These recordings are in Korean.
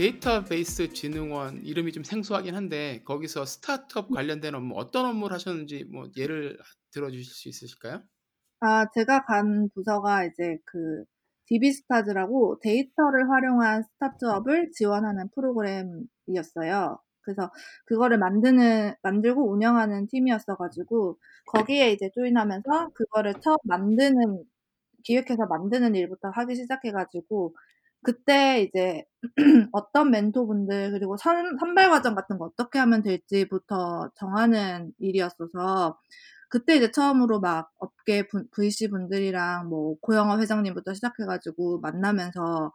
데이터베이스 진흥원 이름이 좀 생소하긴 한데 거기서 스타트업 관련된 업무 어떤 업무를 하셨는지 뭐 예를 들어주실 수 있으실까요? 아, 제가 간 부서가 이제 그 디비스타즈라고 데이터를 활용한 스타트업을 지원하는 프로그램이었어요. 그래서 그거를 만드는, 만들고 운영하는 팀이었어가지고 거기에 이제 조인하면서 그거를 처음 만드는, 기획해서 만드는 일부터 하기 시작해가지고 그때 이제 어떤 멘토분들 그리고 선, 선발 과정 같은 거 어떻게 하면 될지부터 정하는 일이었어서 그때 이제 처음으로 막 업계 분- VC 분들이랑 뭐 고영업 회장님부터 시작해가지고 만나면서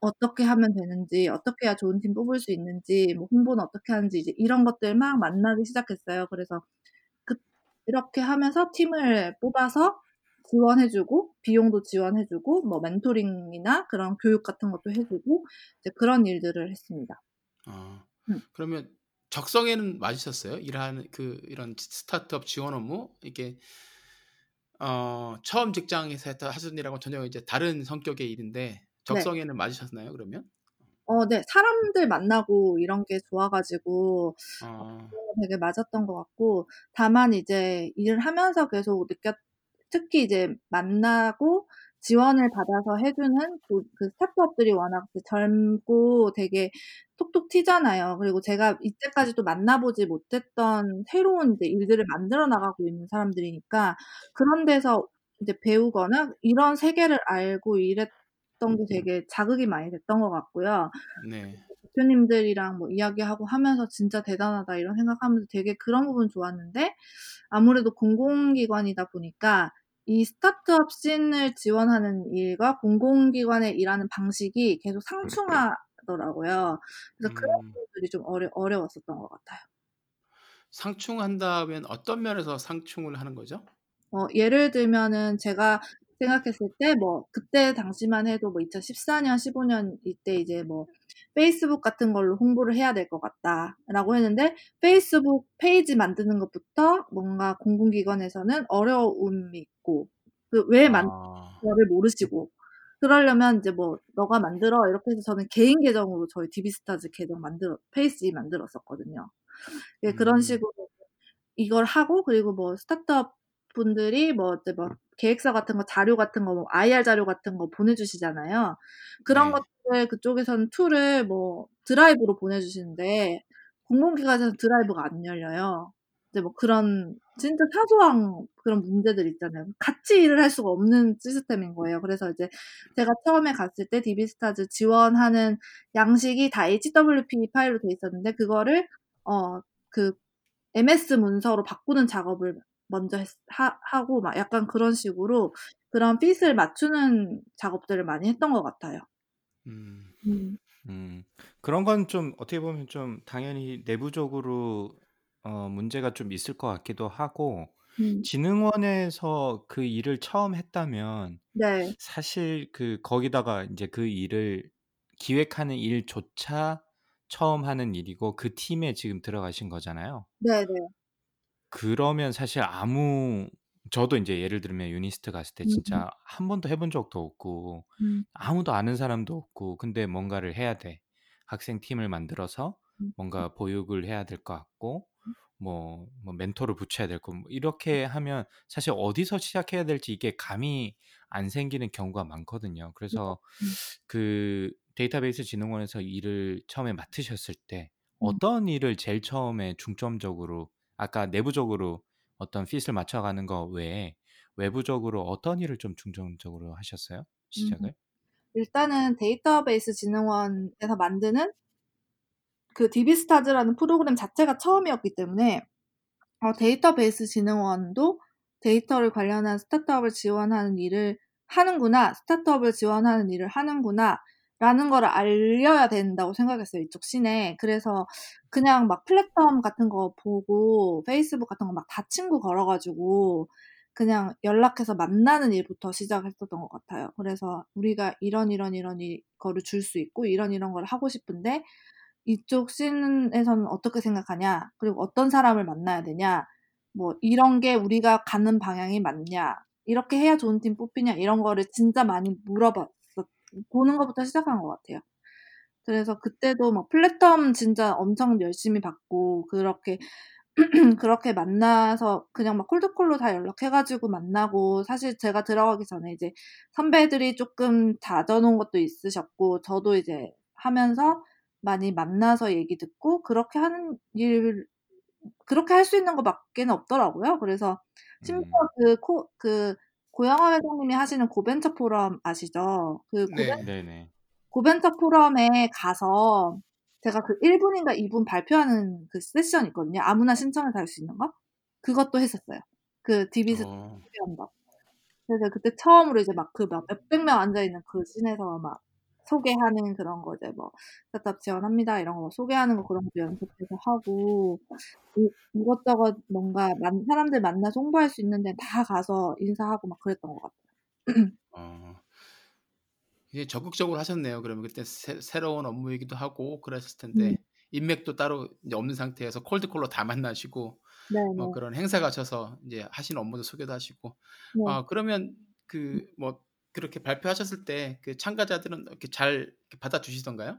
어떻게 하면 되는지, 어떻게 해야 좋은 팀 뽑을 수 있는지, 뭐 홍보는 어떻게 하는지 이제 이런 것들 막 만나기 시작했어요. 그래서 그 이렇게 하면서 팀을 뽑아서 지원해주고 비용도 지원해주고 뭐 멘토링이나 그런 교육 같은 것도 해주고 이제 그런 일들을 했습니다. 어, 음. 그러면 적성에는 맞으셨어요? 일하는 그 이런 스타트업 지원 업무 이게 어, 처음 직장에서 했던 하던 일하고 전혀 이제 다른 성격의 일인데 적성에는 맞으셨나요? 그러면? 어, 네, 사람들 만나고 이런 게 좋아가지고 어, 되게 맞았던 것 같고, 다만 이제 일을 하면서 계속 느꼈, 특히 이제 만나고 지원을 받아서 해주는 그, 그 스타트업들이 워낙 그 젊고 되게 톡톡 튀잖아요. 그리고 제가 이때까지도 만나보지 못했던 새로운 이제 일들을 만들어 나가고 있는 사람들이니까 그런 데서 이제 배우거나 이런 세계를 알고 일했던 게 되게 자극이 많이 됐던 것 같고요. 네. 대표님들이랑 뭐 이야기하고 하면서 진짜 대단하다 이런 생각하면서 되게 그런 부분 좋았는데 아무래도 공공기관이다 보니까 이 스타트업 씬을 지원하는 일과 공공기관에 일하는 방식이 계속 상충하더라고요. 그래서 그런 음, 부분들이 좀 어려, 어려웠었던 것 같아요. 상충한다면 어떤 면에서 상충을 하는 거죠? 어, 예를 들면은 제가 생각했을 때 뭐 그때 당시만 해도 뭐 2014년, 15년 이때 이제 뭐 페이스북 같은 걸로 홍보를 해야 될 것 같다라고 했는데 페이스북 페이지 만드는 것부터 뭔가 공공기관에서는 어려움이 있고 그왜 만, 아, 거를 모르시고 그러려면 이제 뭐 너가 만들어. 이렇게 해서 저는 개인 계정으로 저희 디비스타즈 계정 만들어 페이지 만들었었거든요. 예, 그런 음, 식으로 이걸 하고 그리고 뭐 스타트업 분들이 뭐 이제 뭐 계획서 같은 거 자료 같은 거 뭐 IR 자료 같은 거 보내주시잖아요. 그런 네. 것들 그쪽에서는 툴을 뭐 드라이브로 보내주시는데 공공기관에서는 드라이브가 안 열려요. 이제 뭐 그런 진짜 사소한 그런 문제들 있잖아요. 같이 일을 할 수가 없는 시스템인 거예요. 그래서 이제 제가 처음에 갔을 때 디비스타즈 지원하는 양식이 다 HWP 파일로 돼 있었는데 그거를 어 그 MS 문서로 바꾸는 작업을 먼저 했, 하, 하고 막 약간 그런 식으로 그런 핏을 맞추는 작업들을 많이 했던 것 같아요. 음, 음. 음, 그런 건 좀 어떻게 보면 좀 당연히 내부적으로 어, 문제가 좀 있을 것 같기도 하고 음. 진흥원에서 그 일을 처음 했다면 네, 사실 그 거기다가 이제 그 일을 기획하는 일조차 처음 하는 일이고 그 팀에 지금 들어가신 거잖아요. 네, 네. 그러면 사실 아무 저도 이제 예를 들면 유니스트 갔을 때 음, 진짜 한 번도 해 본 적도 없고 음, 아무도 아는 사람도 없고 근데 뭔가를 해야 돼. 학생 팀을 만들어서 음, 뭔가 보육을 해야 될 것 같고 뭐, 뭐 멘토를 붙여야 될 거 뭐 이렇게 하면 사실 어디서 시작해야 될지 이게 감이 안 생기는 경우가 많거든요. 그래서 음, 그 데이터베이스 진흥원에서 일을 처음에 맡으셨을 때 음. 어떤 일을 제일 처음에 중점적으로 아까 내부적으로 어떤 핏을 맞춰가는 거 외에 외부적으로 어떤 일을 좀 중점적으로 하셨어요? 음. 시작을? 일단은 데이터베이스 진흥원에서 만드는 그 디비스타즈라는 프로그램 자체가 처음이었기 때문에 어, 데이터베이스 진흥원도 데이터를 관련한 스타트업을 지원하는 일을 하는구나, 스타트업을 지원하는 일을 하는구나, 라는 거를 알려야 된다고 생각했어요. 이쪽 시내. 그래서 그냥 막 플랫폼 같은 거 보고 페이스북 같은 거 막 다 친구 걸어가지고 그냥 연락해서 만나는 일부터 시작했었던 것 같아요. 그래서 우리가 이런 이런 이런 거를 줄 수 있고 이런 이런 걸 하고 싶은데 이쪽 씬에서는 어떻게 생각하냐? 그리고 어떤 사람을 만나야 되냐? 뭐 이런 게 우리가 가는 방향이 맞냐? 이렇게 해야 좋은 팀 뽑히냐? 이런 거를 진짜 많이 물어봤어. 보는 것부터 시작한 것 같아요. 그래서 그때도 막 플랫텀 진짜 엄청 열심히 받고 그렇게 그렇게 만나서 그냥 막 콜드콜로 다 연락해가지고 만나고 사실 제가 들어가기 전에 이제 선배들이 조금 다져놓은 것도 있으셨고 저도 이제 하면서 많이 만나서 얘기 듣고 그렇게 하는 일 그렇게 할 수 있는 것밖에 는 없더라고요. 그래서 심지어 음. 그 코, 그 고영하 회장님이 하시는 고벤처 포럼 아시죠? 그 네. 고벤, 네네. 고벤처 포럼에 가서 제가 그 1분인가 2분 발표하는 그 세션 있거든요. 아무나 신청해서 할 수 있는 거. 그것도 했었어요. 그 디비스 어. 한다. 그래서 그때 처음으로 이제 막 그 몇백 명 앉아있는 그 scene에서 막 소개하는 그런 거 이제 뭐 스타트업 지원합니다 이런 거 소개하는 거 그런 거 연습해서 하고 이, 이것저것 뭔가 만, 사람들 만나서 홍보할 수 있는 데 다 가서 인사하고 막 그랬던 것 같아요. 어. 이게 적극적으로 하셨네요. 그러면 그때 새, 로운 업무이기도 하고 그랬을 텐데 음. 인맥도 따로 없는 상태에서 콜드콜로 다 만나시고 네, 뭐 네. 그런 행사 가셔서 이제 하시는 업무도 소개도 하시고 네. 아 그러면 그 뭐 그렇게 발표하셨을 때 그 참가자들은 이렇게 잘 받아주시던가요?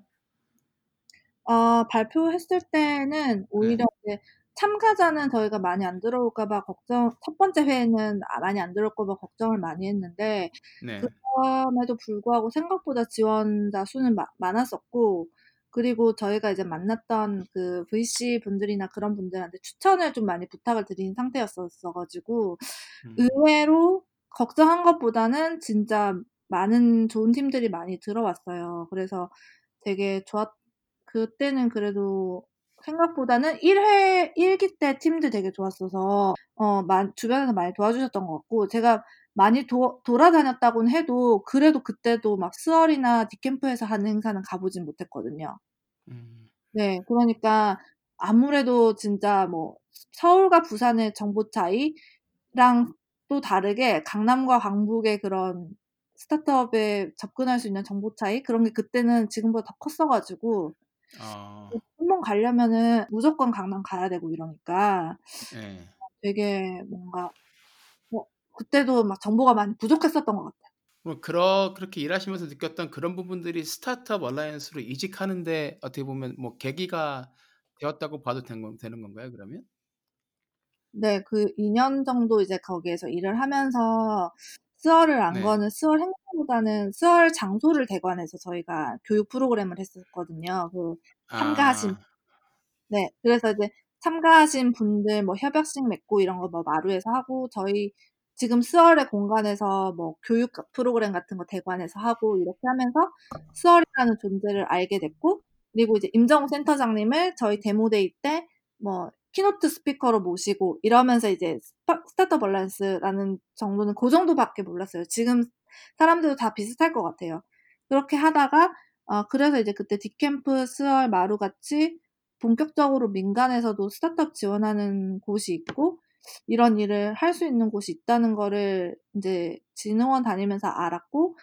어, 발표했을 때는 오히려 네. 이제 참가자는 저희가 많이 안 들어올까봐 걱정, 첫 번째 회에는 아, 많이 안 들어올까봐 걱정을 많이 했는데, 네. 그럼에도 불구하고 생각보다 지원자 수는 마, 많았었고, 그리고 저희가 이제 만났던 그 VC 분들이나 그런 분들한테 추천을 좀 많이 부탁을 드린 상태였었어가지고, 음. 의외로 걱정한 것보다는 진짜 많은 좋은 팀들이 많이 들어왔어요. 그래서 되게 좋았, 그때는 그래도 생각보다는 1회, 1기 때 팀들 되게 좋았어서, 어, 마, 주변에서 많이 도와주셨던 것 같고, 제가 많이 도, 돌아다녔다고는 해도, 그래도 그때도 막 스월이나 디캠프에서 하는 행사는 가보진 못했거든요. 음. 네, 그러니까 아무래도 진짜 뭐, 서울과 부산의 정보 차이랑 또 다르게 강남과 강북의 그런 스타트업에 접근할 수 있는 정보 차이? 그런 게 그때는 지금보다 더 컸어가지고, 어. 한번 가려면은 무조건 강남 가야 되고 이러니까 네. 되게 뭔가 뭐 그때도 막 정보가 많이 부족했었던 것 같아요. 뭐 그러 그렇게 일하시면서 느꼈던 그런 부분들이 스타트업 얼라이언스로 이직하는데 어떻게 보면 뭐 계기가 되었다고 봐도 건, 되는 건가요? 그러면? 네, 그 2년 정도 이제 거기에서 일을 하면서 스월을 안 네. 거는 스월 행사보다는 스월 장소를 대관해서 저희가 교육 프로그램을 했었거든요. 그 참가하신 아. 네, 그래서 이제 참가하신 분들 뭐 협약식 맺고 이런 거 뭐 마루에서 하고 저희 지금 스월의 공간에서 뭐 교육 프로그램 같은 거 대관해서 하고 이렇게 하면서 스얼이라는 존재를 알게 됐고 그리고 이제 임정우 센터장님을 저희 demo day 때 뭐 keynote speaker로 모시고 이러면서 이제 스타트업 얼라이언스라는 정도는 그 정도밖에 몰랐어요. 지금 사람들도 다 비슷할 것 같아요. 그렇게 하다가 어, 그래서 이제 그때 디캠프, 스얼, 마루 같이 본격적으로 민간에서도 스타트업 지원하는 곳이 있고 이런 일을 할 수 있는 곳이 있다는 거를 이제 진흥원 다니면서 알았고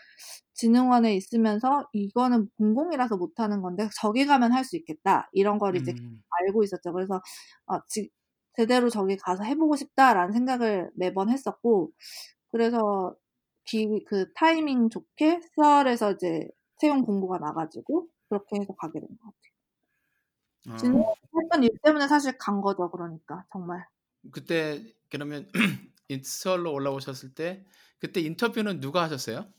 진흥원에 있으면서 이거는 공공이라서 못하는 건데 저기 가면 할 수 있겠다 이런 걸 이제 음. 알고 있었죠. 그래서 아, 지, 제대로 저기 가서 해보고 싶다라는 생각을 매번 했었고 그래서 기, 그 타이밍 좋게 스월에서 이제 채용 공고가 나가지고 그렇게 해서 가게 된 것 같아요. 진짜 어. 했던 일 때문에 사실 간 거죠. 그러니까 정말. 그때 그러면 인스월로 올라오셨을 때 그때 인터뷰는 누가 하셨어요?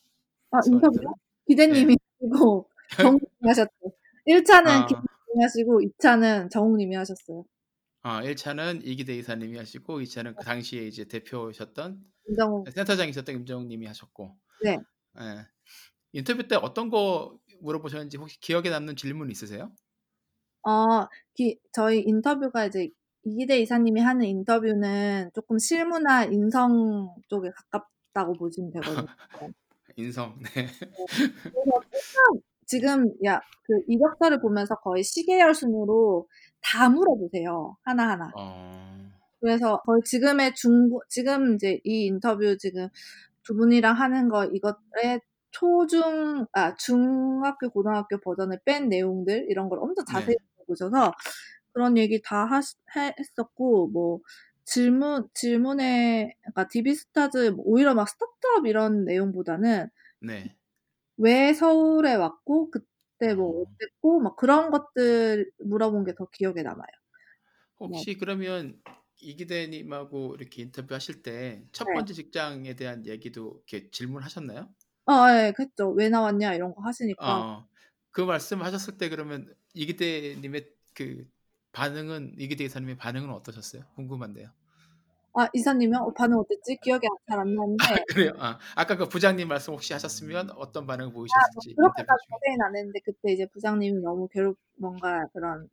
아, 인터뷰요? 기대님이 네. 하시고 정욱님이 하셨어요. 1차는 아. 기대님이 하시고 2차는 정욱님이 하셨어요. 아, 1차는 이기대 이사님이 하시고 2차는 그 당시에 이제 대표셨던 임정욱. 센터장이셨던 임정욱님이 하셨고. 네. 예. 인터뷰 때 어떤 거 물어보셨는지 혹시 기억에 남는 질문 있으세요? 어, 기, 저희 인터뷰가 이제 이기대 이사님이 하는 인터뷰는 조금 실무나 인성 쪽에 가깝다고 보시면 되거든요. 인성. 네. 지금 야 그 이력서를 보면서 거의 시계열 순으로 다 물어보세요 하나 하나. 어. 그래서 거의 지금의 중고 지금 이제 이 인터뷰 지금 두 분이랑 하는 거 이것의 초중 아 중학교 고등학교 버전을 뺀 내용들 이런 걸 엄청 자세히 네. 보셔서 그런 얘기 다 하, 했었고 뭐 질문 질문에 그러니까 디비스타즈 뭐 오히려 막 스타트업 이런 내용보다는 네. 왜 서울에 왔고 그때 뭐 어. 어땠고 막 그런 것들 물어본 게 더 기억에 남아요. 혹시 그러면 이기대님하고 이렇게 인터뷰 하실 때첫 네. 번째 직장에 대한 얘기도 이렇게 질문하셨나요? 어, 예, 그랬죠. 왜 나왔냐 이런 거 하시니까 어, 그 말씀하셨을 때 그러면 이기대님의 그 반응은 이기대 이사님의 반응은 어떠셨어요? 궁금한데요. 아 이사님이요? 어, 반응 어땠지? 기억이 잘 안 나는데 그래요. 아, 아까 그 부장님 말씀 혹시 하셨으면 어떤 반응 아, 뭐 보이셨을지 그렇게까지 인터뷰 중에. 자세히는 안 했는데 그때 이제 부장님이 너무 괴롭 뭔가 그런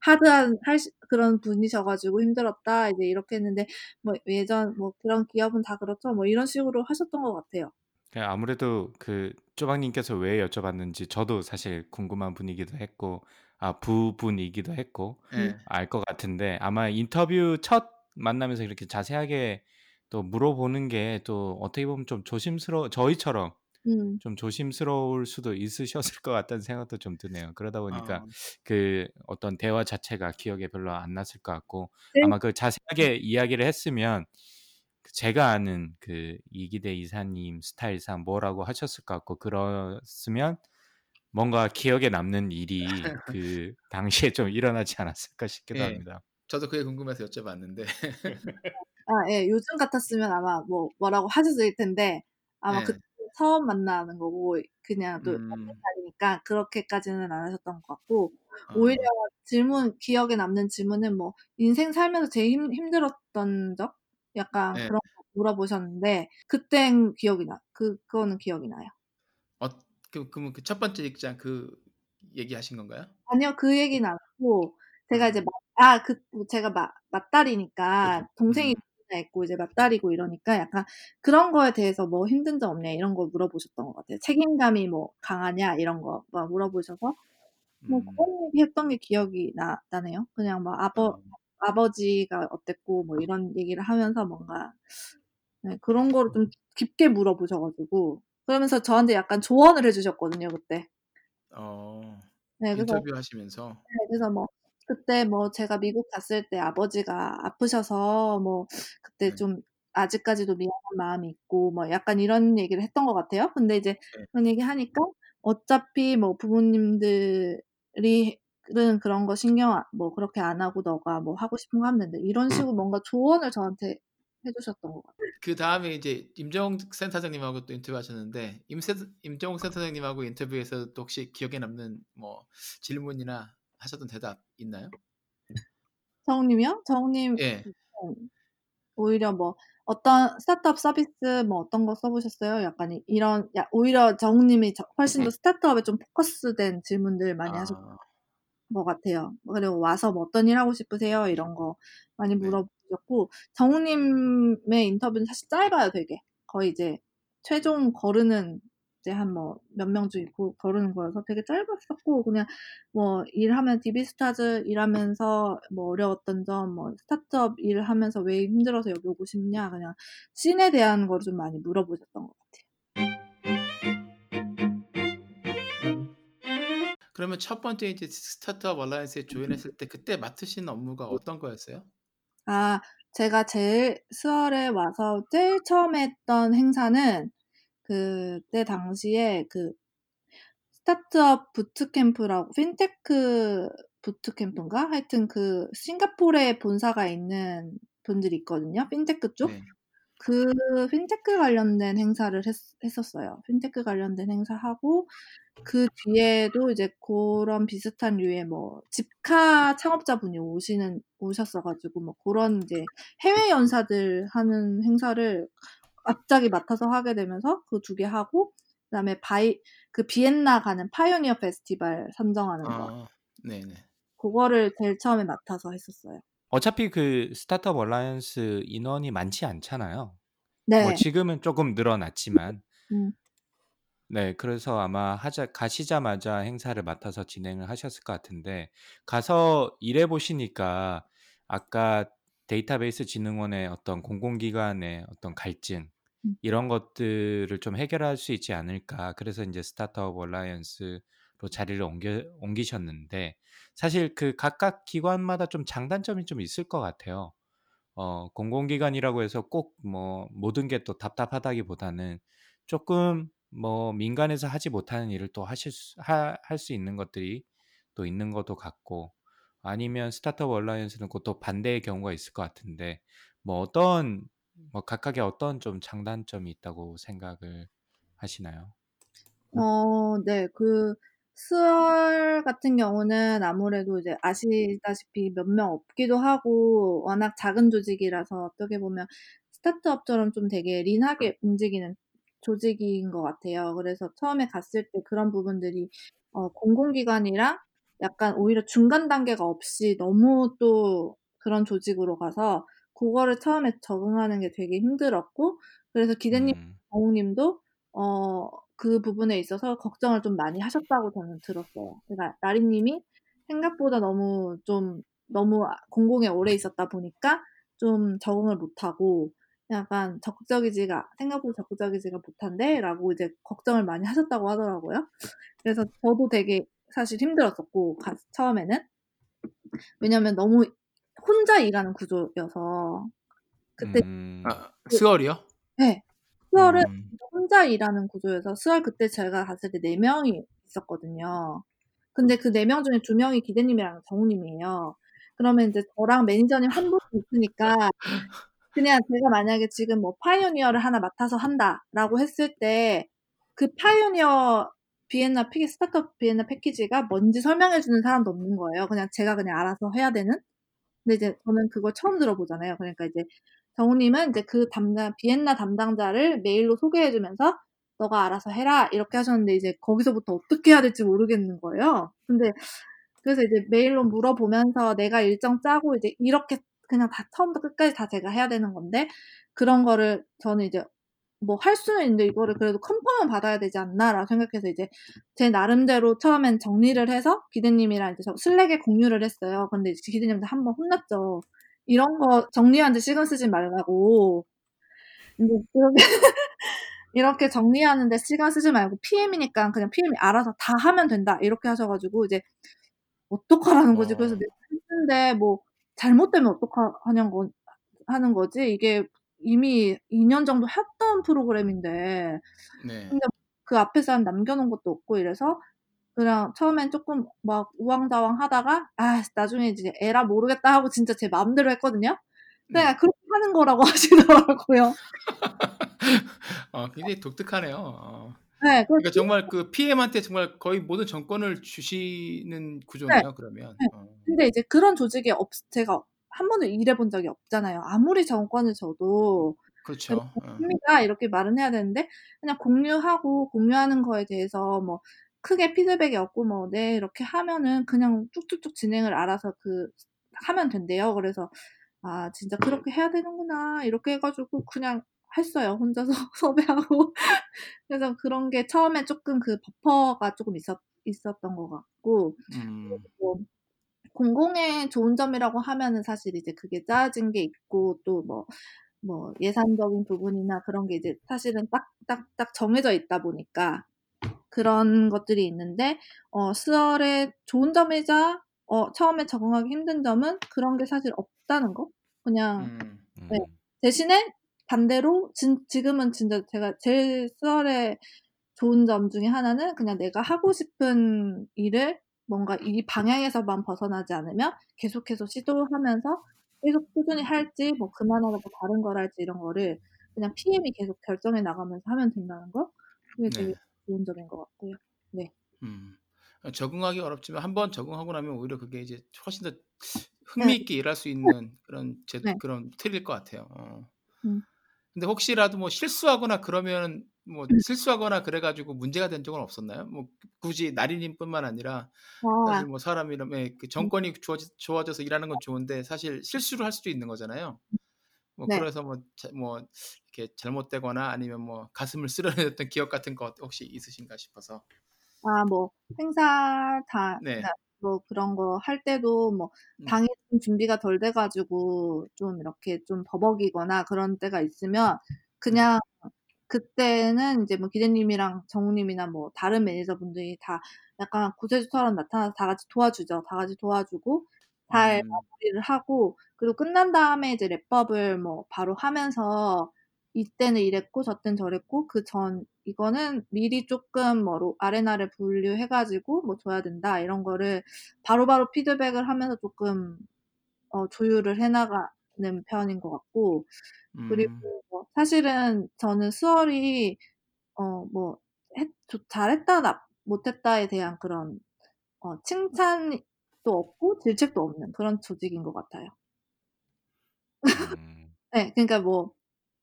하드한 할 시- 그런 분이셔가지고 힘들었다 이제 이렇게 했는데 뭐 예전 뭐 그런 기업은 다 그렇죠 뭐 이런 식으로 하셨던 것 같아요. 그 아무래도 그 쪼박님께서 왜 여쭤봤는지 저도 사실 궁금한 분이기도 했고 아 부분이기도 했고 예. 알 것 같은데 아마 인터뷰 첫 만나면서 이렇게 자세하게 또 물어보는 게 또 어떻게 보면 좀 조심스러워 저희처럼 음. 좀 조심스러울 수도 있으셨을 것 같다는 생각도 좀 드네요. 그러다 보니까 어, 그 어떤 대화 자체가 기억에 별로 안 났을 것 같고 네. 아마 그 자세하게 이야기를 했으면 그 제가 아는 그 이기대 이사님 스타일상 뭐라고 하셨을 것 같고 그랬으면 뭔가 기억에 남는 일이 그 당시에 좀 일어나지 않았을까 싶기도 예. 합니다. 저도 그게 궁금해서 여쭤봤는데. 아, 예, 요즘 같았으면 아마 뭐 뭐라고 하셨을 텐데 아마 예. 그때 처음 만나는 거고 그냥 또 음, 자리니까 그렇게까지는 안 하셨던 것 같고 어, 오히려 질문 기억에 남는 질문은 뭐 인생 살면서 제일 힘, 힘들었던 적 약간 예. 그런 거 물어보셨는데 그땐 기억이 나 그거는 기억이 나요. 어, 그, 그러면 그 첫 번째 직장 그 얘기하신 건가요? 아니요. 그 얘기는 안 하고 제가 이제 음, 아그 제가 마, 맞딸이니까 동생이 음, 있고 이제 맞딸이고 이러니까 약간 그런 거에 대해서 뭐 힘든 점 없냐 이런 거 물어보셨던 것 같아요. 책임감이 뭐 강하냐 이런 거 막 물어보셔서 뭐 음, 그런 얘기 했던 게 기억이 나, 나네요. 그냥 뭐 아버, 어, 아버지가 어땠고 뭐 이런 얘기를 하면서 뭔가 네, 그런 거를 좀 깊게 물어보셔가지고 그러면서 저한테 약간 조언을 해주셨거든요 그때. 어, 네, 그래서 인터뷰 하시면서. 네, 그래서 뭐 그때 뭐 제가 미국 갔을 때 아버지가 아프셔서 뭐 그때 네, 좀 아직까지도 미안한 마음이 있고 뭐 약간 이런 얘기를 했던 것 같아요. 근데 이제 네. 그런 얘기 하니까 어차피 뭐 부모님들이 은 그런 거 신경 안- 뭐 그렇게 안 하고 너가 뭐 하고 싶은 거 하면 된다. 이런 식으로 뭔가 조언을 저한테 해 주셨던 것 같아요. 그 다음에 이제 임정웅 센터장님하고 또 인터뷰하셨는데 임세, 임정웅 센터장님하고 인터뷰에서 또 혹시 기억에 남는 뭐 질문이나 하셨던 대답 있나요? 정님이요? 정님 예. 오히려 뭐 어떤 스타트업 서비스 뭐 어떤 거 써보셨어요? 약간 이- 이런 야, 오히려 정님이 저- 훨씬 더 스타트업에 좀 포커스된 질문들 많이 아, 것 같아요. 그리고 와서 뭐 어떤 일 하고 싶으세요? 이런 거 많이 네. 물어보셨고 정님의 인터뷰는 사실 짧아요, 되게 거의 이제 최종 거르는 이제 한 뭐 몇 명 중에 고- 거르는 거여서 되게 짧았었고 그냥 뭐 일하면 디비스타즈 일하면서 뭐 어려웠던 점, 뭐 스타트업 일하면서 왜 힘들어서 여기 오고 싶냐 그냥 씬에 대한 거를 좀 많이 물어보셨던 것 같아요. 그러면 첫 번째 이제 스타트업 얼라이언스에 join했을 때 그때 맡으신 업무가 어떤 거였어요? 아, 제가 제일 스얼에 와서 제일 처음 했던 행사는 그때 당시에 그 스타트업 bootcamp라고 핀테크 bootcamp인가? 하여튼 그 싱가포르에 본사가 있는 분들이 있거든요. 핀테크 쪽. 네. 그 핀테크 관련된 행사를 했, 했었어요. 핀테크 관련된 행사하고 그 뒤에도 이제 그런 비슷한 류의 뭐 Zipcar 창업자분이 오시는 오셨어가지고 뭐 그런 이제 해외 연사들 하는 행사를 갑자기 맡아서 하게 되면서 그 두 개 하고 그다음에 바이 그 비엔나 가는 Pioneer 페스티벌 선정하는 거 아, 네네. 그거를 제일 처음에 맡아서 했었어요. 어차피 그 Startup Alliance 인원이 많지 않잖아요. 뭐 네. 지금은 조금 늘어났지만 음. 네, 그래서 아마 하자 가시자마자 행사를 맡아서 진행을 하셨을 것 같은데 가서 일해 보시니까 아까 데이터베이스 진흥원의 어떤 공공기관의 어떤 갈증 음. 이런 것들을 좀 해결할 수 있지 않을까. 그래서 이제 스타트업 얼라이언스로 자리를 옮겨 옮기셨는데 사실 그 각각 기관마다 좀 장단점이 좀 있을 것 같아요. 어, 공공기관이라고 해서 꼭 뭐 모든 게 또 답답하다기보다는 조금 뭐 민간에서 하지 못하는 일을 또 하실 수, 할수 있는 것들이 또 있는 것도 같고 아니면 스타트업 얼라이언스는 그또 반대의 경우가 있을 것 같은데 뭐 어떤 뭐 각각의 어떤 좀 장단점이 있다고 생각을 하시나요? 어, 네, 그 스월 같은 경우는 아무래도 이제 아시다시피 몇 명 없기도 하고 워낙 작은 조직이라서 어떻게 보면 스타트업처럼 좀 되게 린하게 움직이는 조직인 것 같아요. 그래서 처음에 갔을 때 그런 부분들이 어, 공공기관이랑 약간 오히려 중간 단계가 없이 너무 또 그런 조직으로 가서 그거를 처음에 적응하는 게 되게 힘들었고 그래서 기대님, 음, 정우님도 어, 그 부분에 있어서 걱정을 좀 많이 하셨다고 저는 들었어요. 그러니까 나리님이 생각보다 너무 좀 너무 공공에 오래 있었다 보니까 좀 적응을 못하고 약간 적극적이지가 생각보다 적극적이지가 못한데라고 이제 걱정을 많이 하셨다고 하더라고요. 그래서 저도 되게 사실 힘들었었고 가- 처음에는 왜냐면 너무 혼자 일하는 구조여서 그때 음, 아, 스월이요? 네 수월은 음. 혼자 일하는 구조여서 수월 그때 제가 갔을 때 4명이 있었거든요. 근데 그 4명 중에 2명이 기대님이랑 정우님이에요. 그러면 이제 저랑 매니저님 한 분이 있으니까 그냥 제가 만약에 지금 뭐 Pioneer를 하나 맡아서 한다라고 했을 때 그 Pioneer 비엔나 패키 스타트업 비엔나 패키지가 뭔지 설명해 주는 사람도 없는 거예요. 그냥 제가 그냥 알아서 해야 되는. 근데 이제 저는 그걸 처음 들어보잖아요. 그러니까 이제 정우님은 이제 그 담당 비엔나 담당자를 메일로 소개해 주면서 너가 알아서 해라 이렇게 하셨는데 이제 거기서부터 어떻게 해야 될지 모르겠는 거예요. 근데 그래서 이제 메일로 물어보면서 내가 일정 짜고 이제 이렇게 그냥 다 처음부터 끝까지 다 제가 해야 되는 건데 그런 거를 저는 이제 뭐 할 수는 있는데 이거를 그래도 컨펌은 받아야 되지 않나라고 생각해서 이제 제 나름대로 처음엔 정리를 해서 기대님이랑 이제 저 슬랙에 공유를 했어요. 근데 기대님한테 한번 혼났죠. 이런 거 정리하는데 시간 쓰지 말라고. 그렇게 이렇게 정리하는데 시간 쓰지 말고 PM이니까 그냥 PM이 알아서 다 하면 된다 이렇게 하셔가지고 이제 어떡하라는 거지. 그래서 어. 내가 했는데 뭐 잘못되면 어떡하냐는 거 하는 거지. 이게 이미 2년 정도 했던 프로그램인데 네. 근데 그 앞에 사람 남겨놓은 것도 없고 이래서 그냥 처음엔 조금 막 우왕좌왕 하다가 아 나중에 이제 에라 모르겠다 하고 진짜 제 마음대로 했거든요. 네. 그냥 그렇게 하는 거라고 하시더라고요. 어, 굉장히 독특하네요. 어. 네, 그 그러니까 정말 그 PM한테 정말 거의 모든 정권을 주시는 구조네요. 그러면. 네. 어. 근데 이제 그런 조직이 없 제가 한 번도 일해본 적이 없잖아요. 아무리 정권을 줘도 그렇죠. 어. 합니다 이렇게 말은 해야 되는데 그냥 공유하고 공유하는 거에 대해서 뭐 크게 피드백이 없고 뭐 네 이렇게 하면은 그냥 쭉쭉쭉 진행을 알아서 그 하면 된대요. 그래서 아 진짜 그렇게 해야 되는구나 이렇게 해가지고 그냥 했어요. 혼자서 섭외하고 그래서 그런 게 처음에 조금 그 버퍼가 조금 있었 있었던 것 같고 음. 뭐 공공의 좋은 점이라고 하면은 사실 이제 그게 짜진 게 있고 또 뭐 뭐 예산적인 부분이나 그런 게 이제 사실은 딱 딱 딱 정해져 있다 보니까 그런 것들이 있는데 어 스월의 좋은 점이자 어 처음에 적응하기 힘든 점은 그런 게 사실 없다는 거. 그냥 음. 음, 네. 대신에 반대로 진, 지금은 진짜 제가 제일 스월의 좋은 점 중에 하나는 그냥 내가 하고 싶은 일을 뭔가 이 방향에서만 벗어나지 않으면 계속해서 시도하면서 계속 꾸준히 할지 뭐 그만하고 다른 걸 할지 이런 거를 그냥 PM이 계속 결정해 나가면서 하면 된다는 거 그게 되게 네. 좋은 점인 것 같고요. 음. 적응하기 어렵지만 한번 적응하고 나면 오히려 그게 이제 훨씬 더 네. 흥미 있게 일할 수 있는 그런 제, 네. 그런 틀일 것 같아요. 어. 음. 근데 혹시라도 뭐 실수하거나 그러면 뭐 음. 실수하거나 그래가지고 문제가 된 적은 없었나요? 뭐 굳이 나리님뿐만 아니라 아, 사실 뭐 사람이라면 그 정권이 좋아지, 좋아져서 일하는 건 좋은데 사실 실수를 할 수도 있는 거잖아요. 뭐 네. 그래서 뭐, 자, 뭐 이렇게 잘못되거나 아니면 뭐 가슴을 쓰러냈던 기억 같은 거 혹시 있으신가 싶어서. 아, 뭐 행사 다, 네. 그러니까 뭐 그런 거 할 때도 뭐 음. 당일 좀 준비가 덜 돼가지고 좀 이렇게 좀 버벅이거나 그런 때가 있으면 음. 그냥 그때는 이제 뭐 기대님이랑 정우님이나 뭐 다른 매니저분들이 다 약간 구세주처럼 나타나서 다 같이 도와주죠. 다 같이 도와주고 잘 음. 마무리를 하고 그리고 끝난 다음에 이제 랩법을 뭐 바로 하면서 이때는 이랬고 저때는 저랬고 그 전 이거는 미리 조금 뭐 로- 아레나를 분류해가지고 뭐 줘야 된다 이런 거를 바로 바로 피드백을 하면서 조금 어, 조율을 해나가는 편인 것 같고 음. 그리고 뭐 사실은 저는 수월이 어뭐 잘했다 나 못했다에 대한 그런 어, 칭찬 도 없고 질책도 없는 그런 조직인 것 같아요. 음. 네, 그러니까 뭐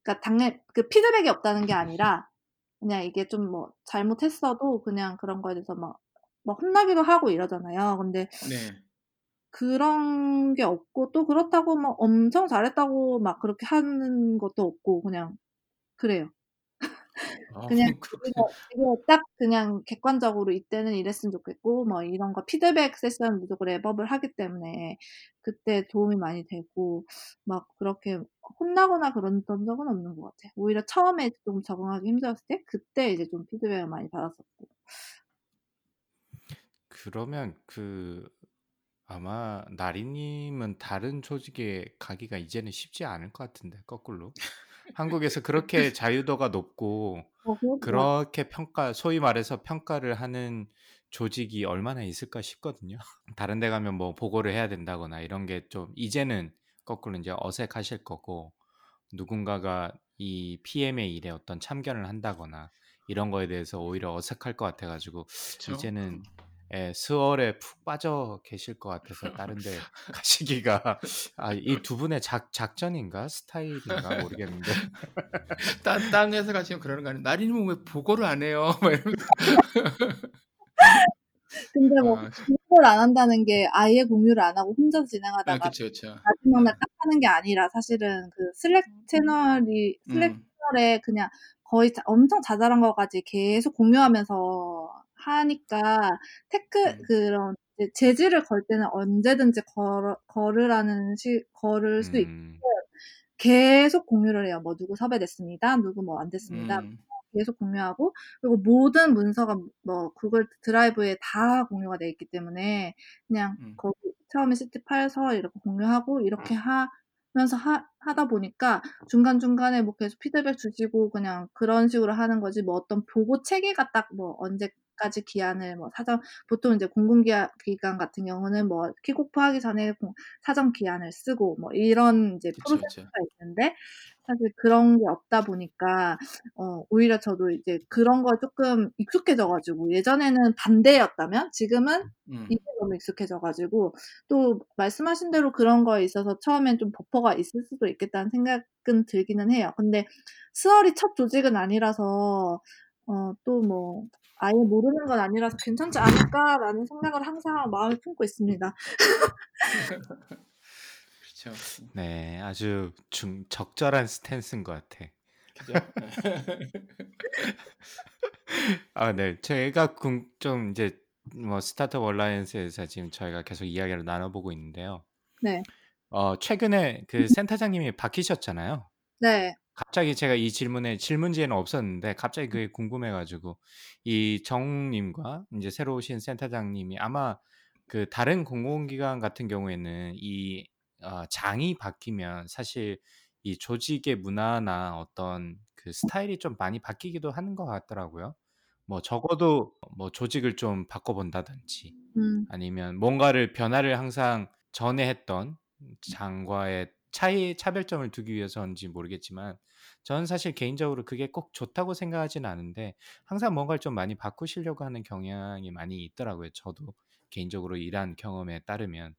그러니까 당연 그 피드백이 없다는 게 아니라 그냥 이게 좀 뭐 잘못했어도 그냥 그런 거에 대해서 막, 막 혼나기도 하고 이러잖아요. 근데 네. 그런 게 없고 또 그렇다고 막 엄청 잘했다고 막 그렇게 하는 것도 없고 그냥 그래요. 아, 그냥 이거 딱 그냥 객관적으로 이때는 이랬으면 좋겠고 뭐 이런 거 피드백 세션 무조건 랩업을 하기 때문에 그때 도움이 많이 되고 막 그렇게 혼나거나 그런 적은 없는 것 같아요. 오히려 처음에 좀 적응하기 힘들었을 때 그때 이제 좀 피드백을 많이 받았었고. 그러면 그 아마 나리님은 다른 조직에 가기가 이제는 쉽지 않을 것 같은데 거꾸로 한국에서 그렇게 자유도가 높고 어, 그렇구나. 그렇게 평가 소위 말해서 평가를 하는 조직이 얼마나 있을까 싶거든요. 다른 데 가면 뭐 보고를 해야 된다거나 이런 게 좀 이제는 거꾸로 이제 어색하실 거고 누군가가 이 PM의 일에 어떤 참견을 한다거나 이런 거에 대해서 오히려 어색할 것 같아가지고 그쵸? 이제는 예, 스월에 푹 빠져 계실 것 같아서 다른 데 가시기가 아, 이 두 분의 작, 작전인가 스타일인가 모르겠는데 딴, 딴 회사 가시면 그러는 거 아니에요? 나리님은 왜 보고를 안 해요? 근데 뭐 아, 공유를 안 한다는 게 아예 공유를 안 하고 혼자 아, 진행하다가 그쵸, 그쵸. 마지막 날 네. 딱 하는 게 아니라 사실은 그 Slack 채널이 Slack 음, 채널에 그냥 거의 자- 엄청 자잘한 거까지 계속 공유하면서 하니까 태클 음, 그런 제지를 걸 때는 언제든지 걸, 걸으라는 시 걸을 수 있고 음, 계속 공유를 해요. 뭐 누구 섭외됐습니다. 누구 뭐 안 됐습니다. 음, 계속 공유하고 그리고 모든 문서가 뭐 구글 드라이브에 다 공유가 돼 있기 때문에 그냥 음. 거기 처음에 시티 파서 이렇게 공유하고 이렇게 하면서 하, 하다 보니까 중간 중간에 뭐 계속 피드백 주시고 그냥 그런 식으로 하는 거지 뭐 어떤 보고 체계가 딱 뭐 언제 까지 기한을 뭐 사전 보통 이제 공공기관 같은 경우는 뭐 킥오프 하기 전에 공- 사전 기한을 쓰고 뭐 이런 이제 그쵸. 프로세스가 있는데 사실 그런 게 없다 보니까 어, 오히려 저도 이제 그런 거 조금 익숙해져가지고 예전에는 반대였다면 지금은 음, 이게 너무 익숙해져가지고 또 말씀하신 대로 그런 거에 있어서 처음엔 좀 버퍼가 있을 수도 있겠다는 생각은 들기는 해요. 근데 스월이 첫 조직은 아니라서 어, 또 뭐 아예 모르는 건 아니라서 괜찮지 않을까라는 생각을 항상 마음에 품고 있습니다. 그렇죠. 네, 아주 중, 적절한 스탠스인 것 같아. 그죠? 아, 네. 제가 궁- 좀 이제 뭐 스타트업 얼라이언스에서 지금 저희가 계속 이야기를 나눠보고 있는데요. 네, 어, 최근에 그 센터장님이 바뀌셨잖아요. 네, 갑자기 제가 이 질문에 질문지에는 없었는데 갑자기 그게 궁금해 가지고 이 정 님과 이제 새로 오신 센터장님이 아마 그 다른 공공기관 같은 경우에는 이 어, 장이 바뀌면 사실 이 조직의 문화나 어떤 그 스타일이 좀 많이 바뀌기도 하는 것 같더라고요. 뭐 적어도 뭐 조직을 좀 바꿔 본다든지 음, 아니면 뭔가를 변화를 항상 전에 했던 장과의 차이 차별점을 두기 위해서인지 모르겠지만 저는 사실 개인적으로 그게 꼭 좋다고 생각하지는 않은데 항상 뭔가를 좀 많이 바꾸시려고 하는 경향이 많이 있더라고요. 저도 개인적으로 일한 경험에 따르면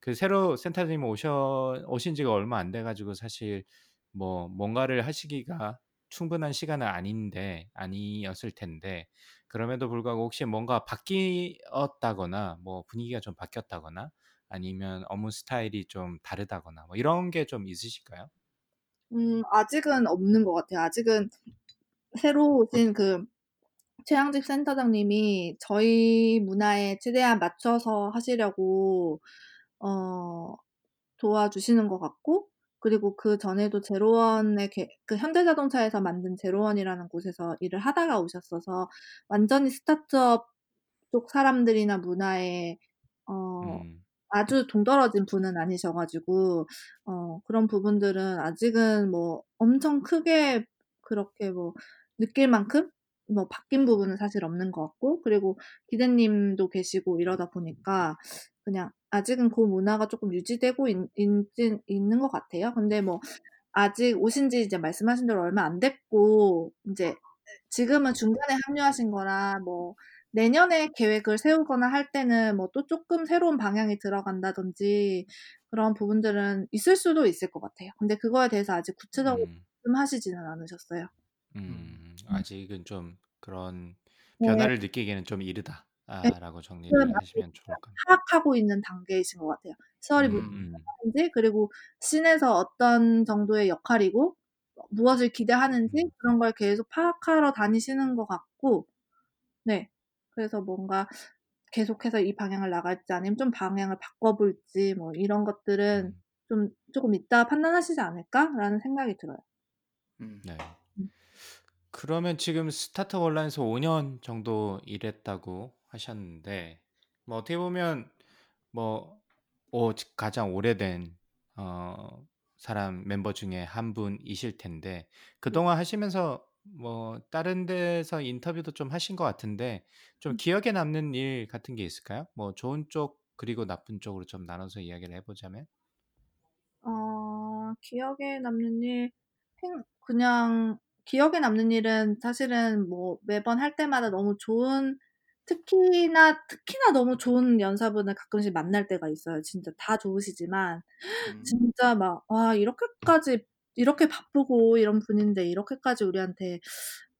그 새로 센터장님 오셔 오신 지가 얼마 안 돼 가지고 사실 뭐 뭔가를 하시기가 충분한 시간은 아닌데 아니었을 텐데 그럼에도 불구하고 혹시 뭔가 바뀌었다거나 뭐 분위기가 좀 바뀌었다거나 아니면 업무 스타일이 좀 다르다거나 뭐 이런 게 좀 있으실까요? 음, 아직은 없는 것 같아요. 아직은 새로 오신 그 최양직 센터장님이 저희 문화에 최대한 맞춰서 하시려고 어, 도와주시는 것 같고 그리고 그 전에도 제로원의 개, 그 현대자동차에서 만든 제로원이라는 곳에서 일을 하다가 오셨어서 완전히 스타트업 쪽 사람들이나 문화에 어, 음. 아주 동떨어진 분은 아니셔가지고 어, 그런 부분들은 아직은 뭐 엄청 크게 그렇게 뭐 느낄 만큼 뭐 바뀐 부분은 사실 없는 것 같고 그리고 기대님도 계시고 이러다 보니까 그냥 아직은 그 문화가 조금 유지되고 있, 있, 있는 것 같아요. 근데 뭐 아직 오신 지 이제 말씀하신 대로 얼마 안 됐고 이제 지금은 중간에 합류하신 거라 뭐 내년에 계획을 세우거나 할 때는 뭐 또 조금 새로운 방향이 들어간다든지 그런 부분들은 있을 수도 있을 것 같아요. 근데 그거에 대해서 아직 구체적으로 음. 말씀하시지는 않으셨어요. 음. 아직은 좀 그런 네. 변화를 느끼기에는 좀 이르다. 네. 아,라고 정리를 지금 하시면 좋을 것 같네요. 파악하고 있는 단계이신 것 같아요. 스얼이 음, 무슨 음. 하는지 그리고 scene에서 어떤 정도의 역할이고 무엇을 기대하는지 음. 그런 걸 계속 파악하러 다니시는 것 같고 네. 그래서 뭔가 계속해서 이 방향을 나갈지 아니면 좀 방향을 바꿔볼지 뭐 이런 것들은 음. 좀 조금 이따 판단하시지 않을까라는 생각이 들어요. 음. 네. 음. 그러면 지금 스타트업 온라인에서 5년 정도 일했다고 하셨는데 뭐 어떻게 보면 뭐 어, 가장 오래된 어, 사람 멤버 중에 한 분이실 텐데 그동안 하시면서 뭐 다른 데서 인터뷰도 좀 하신 것 같은데 좀 음. 기억에 남는 일 같은 게 있을까요? 뭐 좋은 쪽 그리고 나쁜 쪽으로 좀 나눠서 이야기를 해보자면 어, 기억에 남는 일, 행- 그냥 기억에 남는 일은 사실은 뭐 매번 할 때마다 너무 좋은, 특히나, 특히나 너무 좋은 연사분을 가끔씩 만날 때가 있어요. 진짜 다 좋으시지만, 음. 진짜 막, 와, 이렇게까지, 이렇게 바쁘고 이런 분인데 이렇게까지 우리한테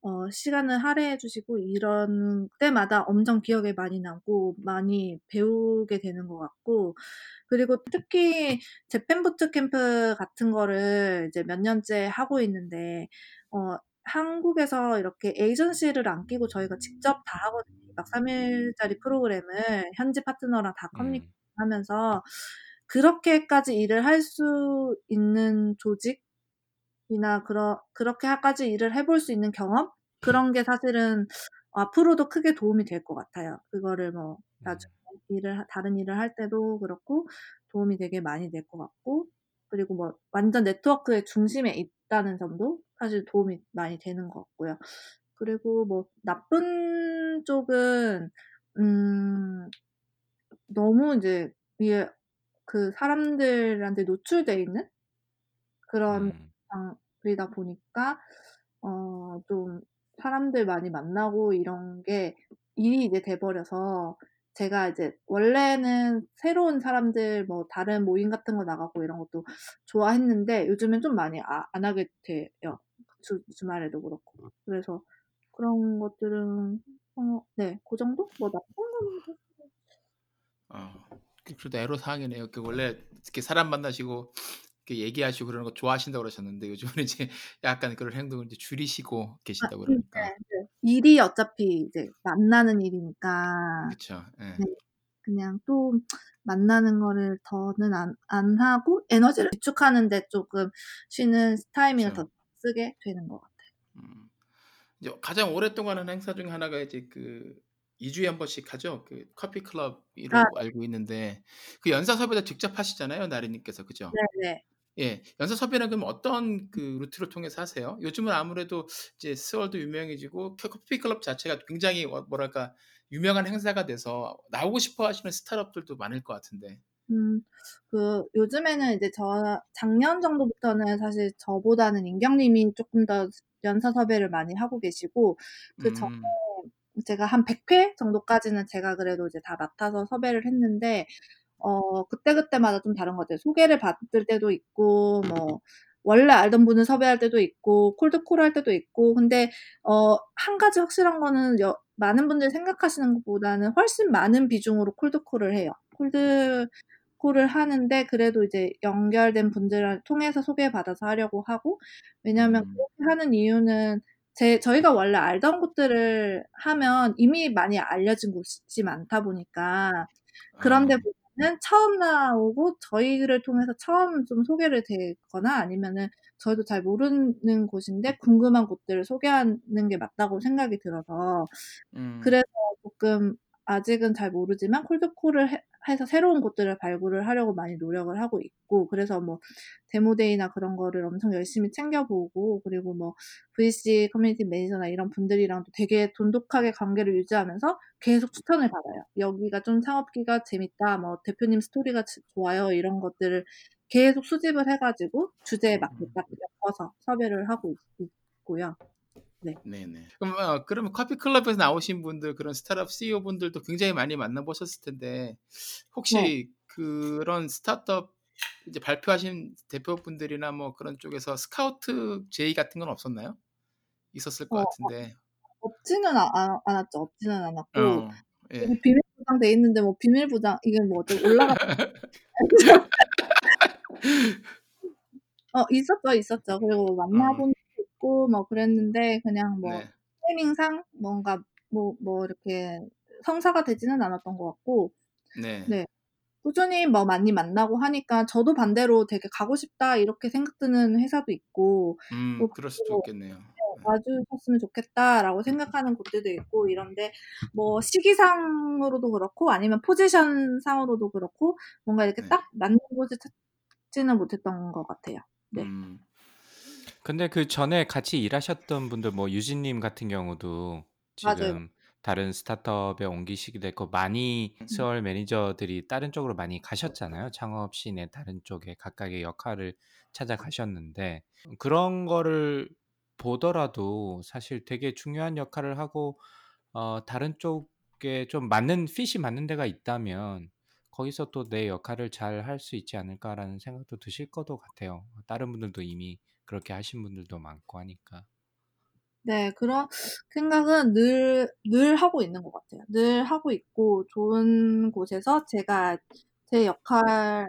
어, 시간을 할애해 주시고 이런 때마다 엄청 기억에 많이 남고 많이 배우게 되는 것 같고. 그리고 특히 재팬 부트캠프 같은 거를 이제 몇 년째 하고 있는데 어, 한국에서 이렇게 에이전시를 안 끼고 저희가 직접 다 하거든요. 2박 3일짜리 프로그램을 현지 파트너랑 다 커뮤니케이션 음, 하면서 그렇게까지 일을 할 수 있는 조직 이나 그러, 그렇게까지 일을 해볼 수 있는 경험? 그런 게 사실은 앞으로도 크게 도움이 될 것 같아요. 그거를 뭐 음, 나중에 일을 하- 다른 일을 할 때도 그렇고 도움이 되게 많이 될 것 같고 그리고 뭐 완전 네트워크의 중심에 있다는 점도 사실 도움이 많이 되는 것 같고요. 그리고 뭐 나쁜 쪽은 음 너무 이제 이게 그 사람들한테 노출돼 있는 그런 음, 상황이다 보니까 어 좀 사람들 많이 만나고 이런 게 일이 이제 돼 버려서 제가 이제 원래는 새로운 사람들 뭐 다른 모임 같은 거 나가고 이런 것도 좋아했는데 요즘엔 좀 많이 아 안 하게 돼요. 주 주말에도 그렇고. 그래서 그런 것들은 어 네. 고 정도? 뭐 나쁜 거는 어, 그- 그래도 애로 사항이네요. 그 원래 이렇게 사람 만나시고 얘기하시고 그러는 거 좋아하신다고 그러셨는데 요즘은 이제 약간 그런 행동을 이제 줄이시고 아 계신다고 네. 그러니까. 네. 일이 어차피 이제 만나는 일이니까. 예. 네. 그냥 또 만나는 거를 더는 안, 안 하고 에너지를 비축하는데 조금 쉬는 타이밍을 그쵸. 더 쓰게 되는 것 같아요. 음. 이제 가장 오랫동안 하는 행사 중에 하나가 이제 그 2주에 한 번씩 하죠. 그 커피 아, 클럽이라고 알고 있는데 그 연사 섭외도 직접 하시잖아요, 나리님께서. 그죠? 네 네. 예. 연사 섭외는 그럼 어떤 그 루트를 통해서 하세요? 요즘은 아무래도 이제 스얼도 유명해지고 커- 커피 클럽 자체가 굉장히 어, 뭐랄까 유명한 행사가 돼서 나오고 싶어 하시는 스타트업들도 많을 것 같은데. 음, 그, 요즘에는 이제 저, 작년 정도부터는 사실 저보다는 임경님이 조금 더 연사 섭외를 많이 하고 계시고, 그 전에 음. 제가 한 100회 정도까지는 제가 그래도 이제 다 맡아서 섭외를 했는데, 어, 그때그때마다 좀 다른 것 같아요. 소개를 받을 때도 있고, 뭐, 원래 알던 분을 섭외할 때도 있고, 콜드콜 할 때도 있고, 근데, 어, 한 가지 확실한 거는, 여, 많은 분들이 생각하시는 것보다는 훨씬 많은 비중으로 콜드콜을 해요. 콜드 콜을 하는데 그래도 이제 연결된 분들을 통해서 소개받아서 하려고 하고 왜냐하면 음. 그렇게 하는 이유는 제 저희가 원래 알던 곳들을 하면 이미 많이 알려진 곳이 많다 보니까 그런 아. 데보다 는 처음 나오고 저희를 통해서 처음 좀 소개를 되거나 아니면은 저희도 잘 모르는 곳인데 궁금한 곳들을 소개하는 게 맞다고 생각이 들어서 음. 그래서 조금 아직은 잘 모르지만 cold call을 해, 해서 새로운 곳들을 발굴을 하려고 많이 노력을 하고 있고 그래서 뭐 demo day나 그런 거를 엄청 열심히 챙겨보고 그리고 뭐 VC 커뮤니티 매니저나 이런 분들이랑도 되게 돈독하게 관계를 유지하면서 계속 추천을 받아요. 여기가 좀 창업기가 재밌다, 뭐 대표님 스토리가 지- 좋아요 이런 것들을 계속 수집을 해가지고 주제에 맞게 딱 엮어서 섭외를 하고 있, 있고요. 네네. 그럼 어, 그러면 커피 클럽에서 나오신 분들 그런 스타트업 CEO 분들도 굉장히 많이 만나보셨을 텐데 혹시 네. 그런 스타트업 이제 발표하신 대표분들이나 뭐 그런 쪽에서 스카우트 제의 같은 건 없었나요? 있었을 것 어, 같은데. 없지는 아- 아- 않았죠. 없지는 않았고 어, 예. 비밀 보장 돼 있는데 뭐 비밀 보장 이게 뭐 어떻게 올라가 어 있었죠 있었죠 그리고 만나본 적도 있고 뭐 그랬는데 그냥 뭐 네. 타이밍상 뭔가 뭐뭐 이렇게 성사가 되지는 않았던 것 같고 네. 네. 꾸준히 뭐 많이 만나고 하니까 저도 반대로 되게 가고 싶다 이렇게 생각 드는 회사도 있고 음, 또 그럴 수도 또 있겠네요. 와주셨으면 좋겠다라고 생각하는 곳들도 있고 이런데 뭐 시기상으로도 그렇고 아니면 포지션 상으로도 그렇고 뭔가 이렇게 네. 딱 맞는 곳을 찾지는 못했던 것 같아요. 네. 음, 근데 그 전에 같이 일하셨던 분들 뭐 유진 님 같은 경우도 맞아요. 지금 다른 스타트업에 옮기시게 됐고 많이 음. 스월 매니저들이 다른 쪽으로 많이 가셨잖아요. 창업 씬의 다른 쪽에 각각의 역할을 찾아가셨는데 그런 거를 보더라도 사실 되게 중요한 역할을 하고 어 다른 쪽에 좀 맞는 핏이 맞는 데가 있다면 거기서 또 내 역할을 잘 할 수 있지 않을까라는 생각도 드실 것도 같아요. 다른 분들도 이미 그렇게 하신 분들도 많고 하니까. 네, 그런 생각은 늘, 늘 하고 있는 것 같아요. 늘 하고 있고, 좋은 곳에서 제가 제 역할로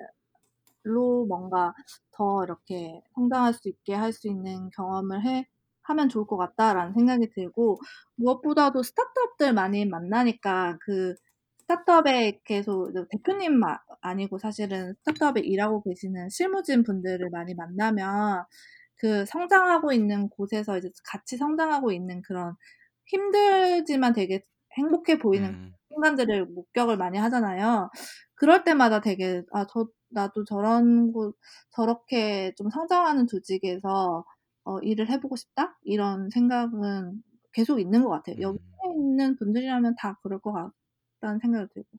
뭔가 더 이렇게 성장할 수 있게 할 수 있는 경험을 해, 하면 좋을 것 같다라는 생각이 들고, 무엇보다도 스타트업들 많이 만나니까 그 스타트업에 계속 대표님 마- 아니고 사실은 스타트업에 일하고 계시는 실무진 분들을 많이 만나면 그 성장하고 있는 곳에서 이제 같이 성장하고 있는 그런 힘들지만 되게 행복해 보이는 음. 순간들을 목격을 많이 하잖아요. 그럴 때마다 되게 아, 저 나도 저런 곳 저렇게 좀 성장하는 조직에서 어, 일을 해보고 싶다 이런 생각은 계속 있는 것 같아요. 여기 음. 있는 분들이라면 다 그럴 것 같다는 생각이 들고.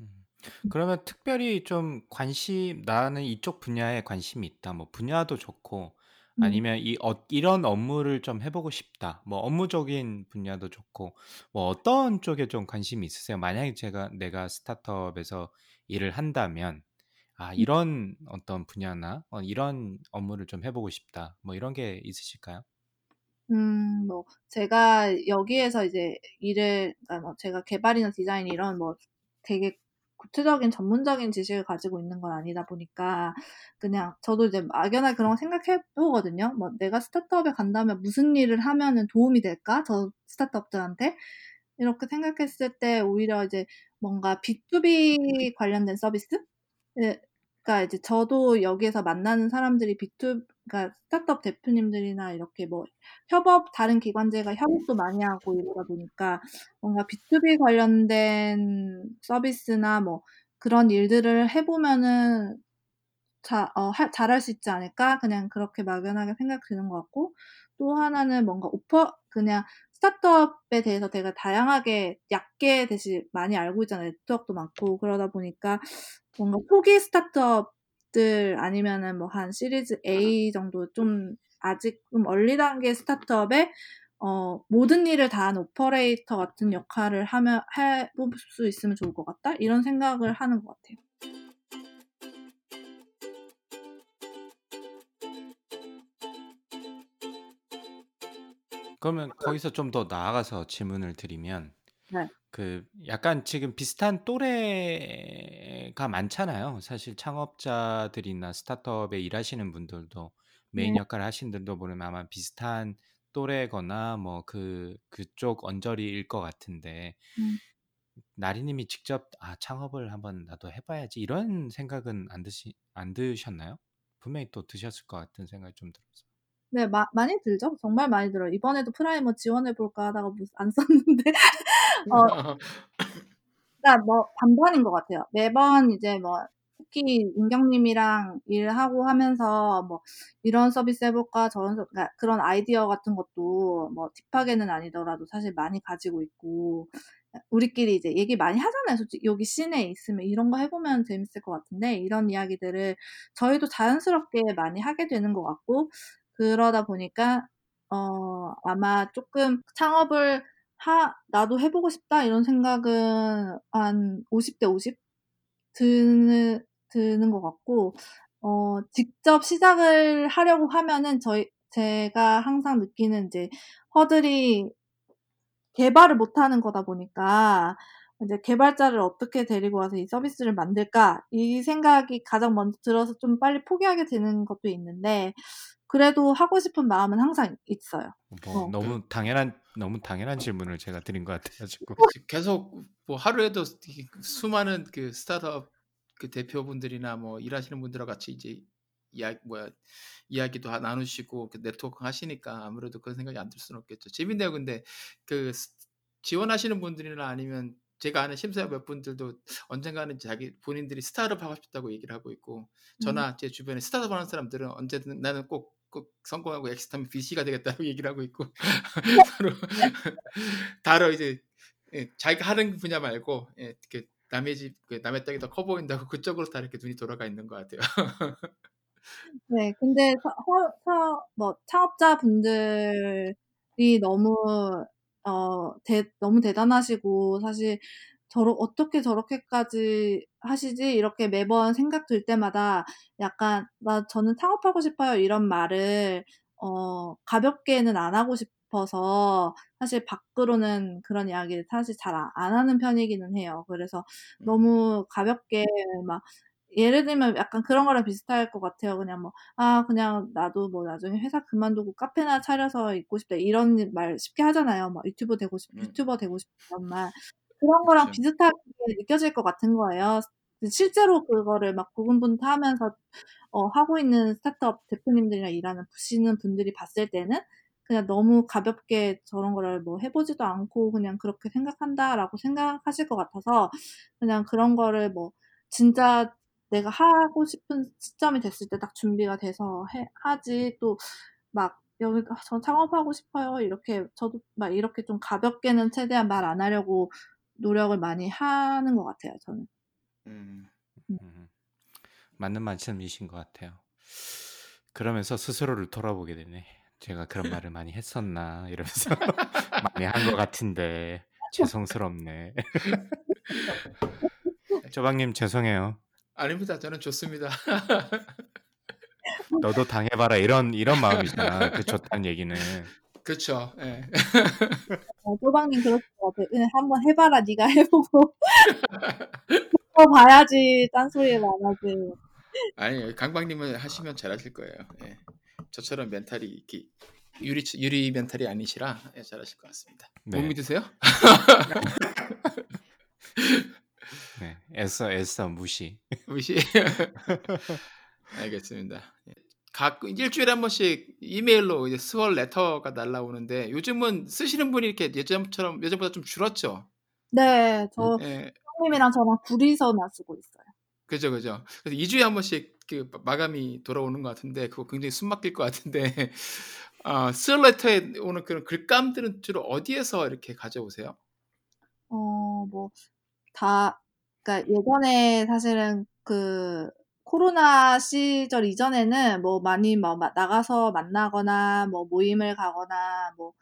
음. 그러면 특별히 좀 관심 나는 이쪽 분야에 관심이 있다. 뭐 분야도 좋고 음. 아니면 이 어, 이런 업무를 좀 해보고 싶다. 뭐 업무적인 분야도 좋고 뭐 어떤 쪽에 좀 관심이 있으세요? 만약에 제가 내가 스타트업에서 일을 한다면 아 이런 어떤 분야나 어, 이런 업무를 좀 해보고 싶다. 뭐 이런 게 있으실까요? 음, 뭐, 제가 여기에서 이제 일을, 그러니까 뭐 제가 개발이나 디자인 이런 뭐 되게 구체적인 전문적인 지식을 가지고 있는 건 아니다 보니까 그냥 저도 이제 막연하게 그런 거 생각해 보거든요. 뭐 내가 스타트업에 간다면 무슨 일을 하면은 도움이 될까? 저 스타트업들한테? 이렇게 생각했을 때 오히려 이제 뭔가 B2B 관련된 서비스? 예, 그러니까 이제 저도 여기에서 만나는 사람들이 B2, 그러니까 스타트업 대표님들이나 이렇게 뭐 협업, 다른 기관제가 협업도 많이 하고 이러다 보니까 뭔가 B2B 관련된 서비스나 뭐 그런 일들을 해보면은 자, 어, 하- 잘할 수 있지 않을까? 그냥 그렇게 막연하게 생각 드는 것 같고, 또 하나는 뭔가 오퍼, 그냥 스타트업에 대해서 되게 다양하게 얕게 대신 많이 알고 있잖아요. 네트워크도 많고, 그러다 보니까 뭔가 초기 스타트업 들 아니면은 뭐 한 시리즈 A 정도 좀 아직 좀 얼리 단계 스타트업에 어, 모든 일을 다 하는 오퍼레이터 같은 역할을 하면, 해볼 수 있으면 좋을 것 같다? 이런 생각을 하는 것 같아요. 그러면 거기서 좀 더 나아가서 질문을 드리면 네. 그 약간 지금 비슷한 또래 세대가 많잖아요. 사실 창업자들이나 스타트업에 일하시는 분들도 네. 메인 역할을 하시는 분들도 보면 아마 비슷한 또래거나 뭐 그 그쪽 언저리일 것 같은데 음. 나리님이 직접 아 창업을 한번 나도 해봐야지 이런 생각은 안 드시 안 드셨나요? 분명히 또 드셨을 것 같은 생각이 좀 들어서. 네, 마, 많이 들죠. 정말 많이 들어요. 이번에도 Primer 지원해볼까 하다가 뭐안 썼는데, 어, 그러니까 뭐 반반인 것 같아요. 매번 이제 뭐 특히 은경님이랑 일하고 하면서 뭐 이런 서비스 해볼까 저런 서, 그러니까 그런 아이디어 같은 것도 뭐 딥하게는 아니더라도 사실 많이 가지고 있고 우리끼리 이제 얘기 많이 하잖아요. 솔직히 여기 시내에 있으면 이런 거 해보면 재밌을 것 같은데 이런 이야기들을 저희도 자연스럽게 많이 하게 되는 것 같고 그러다 보니까 어 아마 조금 창업을 하 나도 해보고 싶다 이런 생각은 한 50대 50 드는 드는 것 같고 어 직접 시작을 하려고 하면은 저희 제가 항상 느끼는 이제 허들이 개발을 못하는 거다 보니까 이제 개발자를 어떻게 데리고 와서 이 서비스를 만들까? 이 생각이 가장 먼저 들어서 좀 빨리 포기하게 되는 것도 있는데 그래도 하고 싶은 마음은 항상 있어요. 뭐 어. 너무 당연한 너무 당연한 질문을 제가 드린 것 같아가지고 계속 뭐 하루에도 이 수많은 그 스타트업 그 대표분들이나 뭐 일하시는 분들과 같이 이제 이야 뭐야 이야기도 하- 나누시고 그 네트워크 하시니까 아무래도 그런 생각이 안 들 수는 없겠죠. 재밌네요. 근데 그 스- 지원하시는 분들이나 아니면 제가 아는 심사역 몇 분들도 언젠가는 자기 본인들이 스타트업 하고 싶다고 얘기를 하고 있고 저나 제 주변에 스타트업 하는 사람들은 언제든 나는 꼭, 꼭 성공하고 exit하면 VC가 되겠다고 얘기를 하고 있고 서로 다른 이제 예, 자기가 하는 분야 말고 예, 그 남의 집, 그 남의 땅이 더 커 보인다고 그쪽으로 다 이렇게 눈이 돌아가 있는 것 같아요. 네, 근데 사, 사, 사, 뭐 창업자 분들이 너무 어 대, 너무 대단하시고 사실 저러 어떻게 저렇게까지 하시지 이렇게 매번 생각 들 때마다 약간 나 저는 창업하고 싶어요 이런 말을 어 가볍게는 안 하고 싶어서 사실 밖으로는 그런 이야기를 사실 잘 안 하는 편이기는 해요. 그래서 음. 너무 가볍게 막 예를 들면 약간 그런 거랑 비슷할 것 같아요. 그냥 뭐, 아, 그냥 나도 뭐 나중에 회사 그만두고 카페나 차려서 있고 싶다. 이런 말 쉽게 하잖아요. 막 유튜버 되고 싶, 음. 유튜버 되고 싶다. 이런 말. 그런 거랑 그렇죠. 비슷하게 느껴질 것 같은 거예요. 실제로 그거를 막 고군분투하면서 어, 하고 있는 스타트업 대표님들이랑 일하는 부시는 분들이 봤을 때는 그냥 너무 가볍게 저런 거를 뭐 해보지도 않고 그냥 그렇게 생각한다라고 생각하실 것 같아서 그냥 그런 거를 뭐 진짜 내가 하고 싶은 시점이 됐을 때 딱 준비가 돼서 해, 하지 또막 여기 아, 저 창업하고 싶어요 이렇게 저도 막 이렇게 좀 가볍게는 최대한 말 안 하려고 노력을 많이 하는 것 같아요 저는. 음. 음, 맞는 말씀이신 것 같아요. 그러면서 스스로를 돌아보게 되네. 제가 그런 말을 많이 했었나 이러면서 많이 한 것 같은데 죄송스럽네. 조방님 죄송해요. 아닙니다. 저는 좋습니다. 너도 당해봐라 이런 이런 마음이잖아. 그 좋다는 얘기는. 그렇죠. 예. 어, 같아요. 그냥 한번 해봐라 네가 해보고 그거 봐야지 딴소리를 안 하지. 아니 강박님은 하시면 잘하실 거예요. 예. 저처럼 멘탈이 이렇게 유리 유리 멘탈이 아니시라 예, 잘하실 것 같습니다. 못 네. 믿으세요? 네. 애써 애써 무시. 무시. 알겠습니다. 예. 각 일주일에 한 번씩 이메일로 이제 스월 레터가 날라오는데 요즘은 쓰시는 분이 이렇게 예전처럼 예전보다 좀 줄었죠. 네, 저 예. 형님이랑 저랑 둘이서만 쓰고 있어요. 그죠, 그죠. 그래서 2주에 한 번씩 그 마감이 돌아오는 것 같은데 그거 굉장히 숨 막힐 것 같은데 어, 스월 레터에 오는 그런 글감들은 주로 어디에서 이렇게 가져오세요? 어, 뭐, 다, 그니까 예전에 사실은 그 코로나 시절 이전에는 뭐 많이 뭐 마- 나가서 만나거나 뭐 모임을 가거나 뭐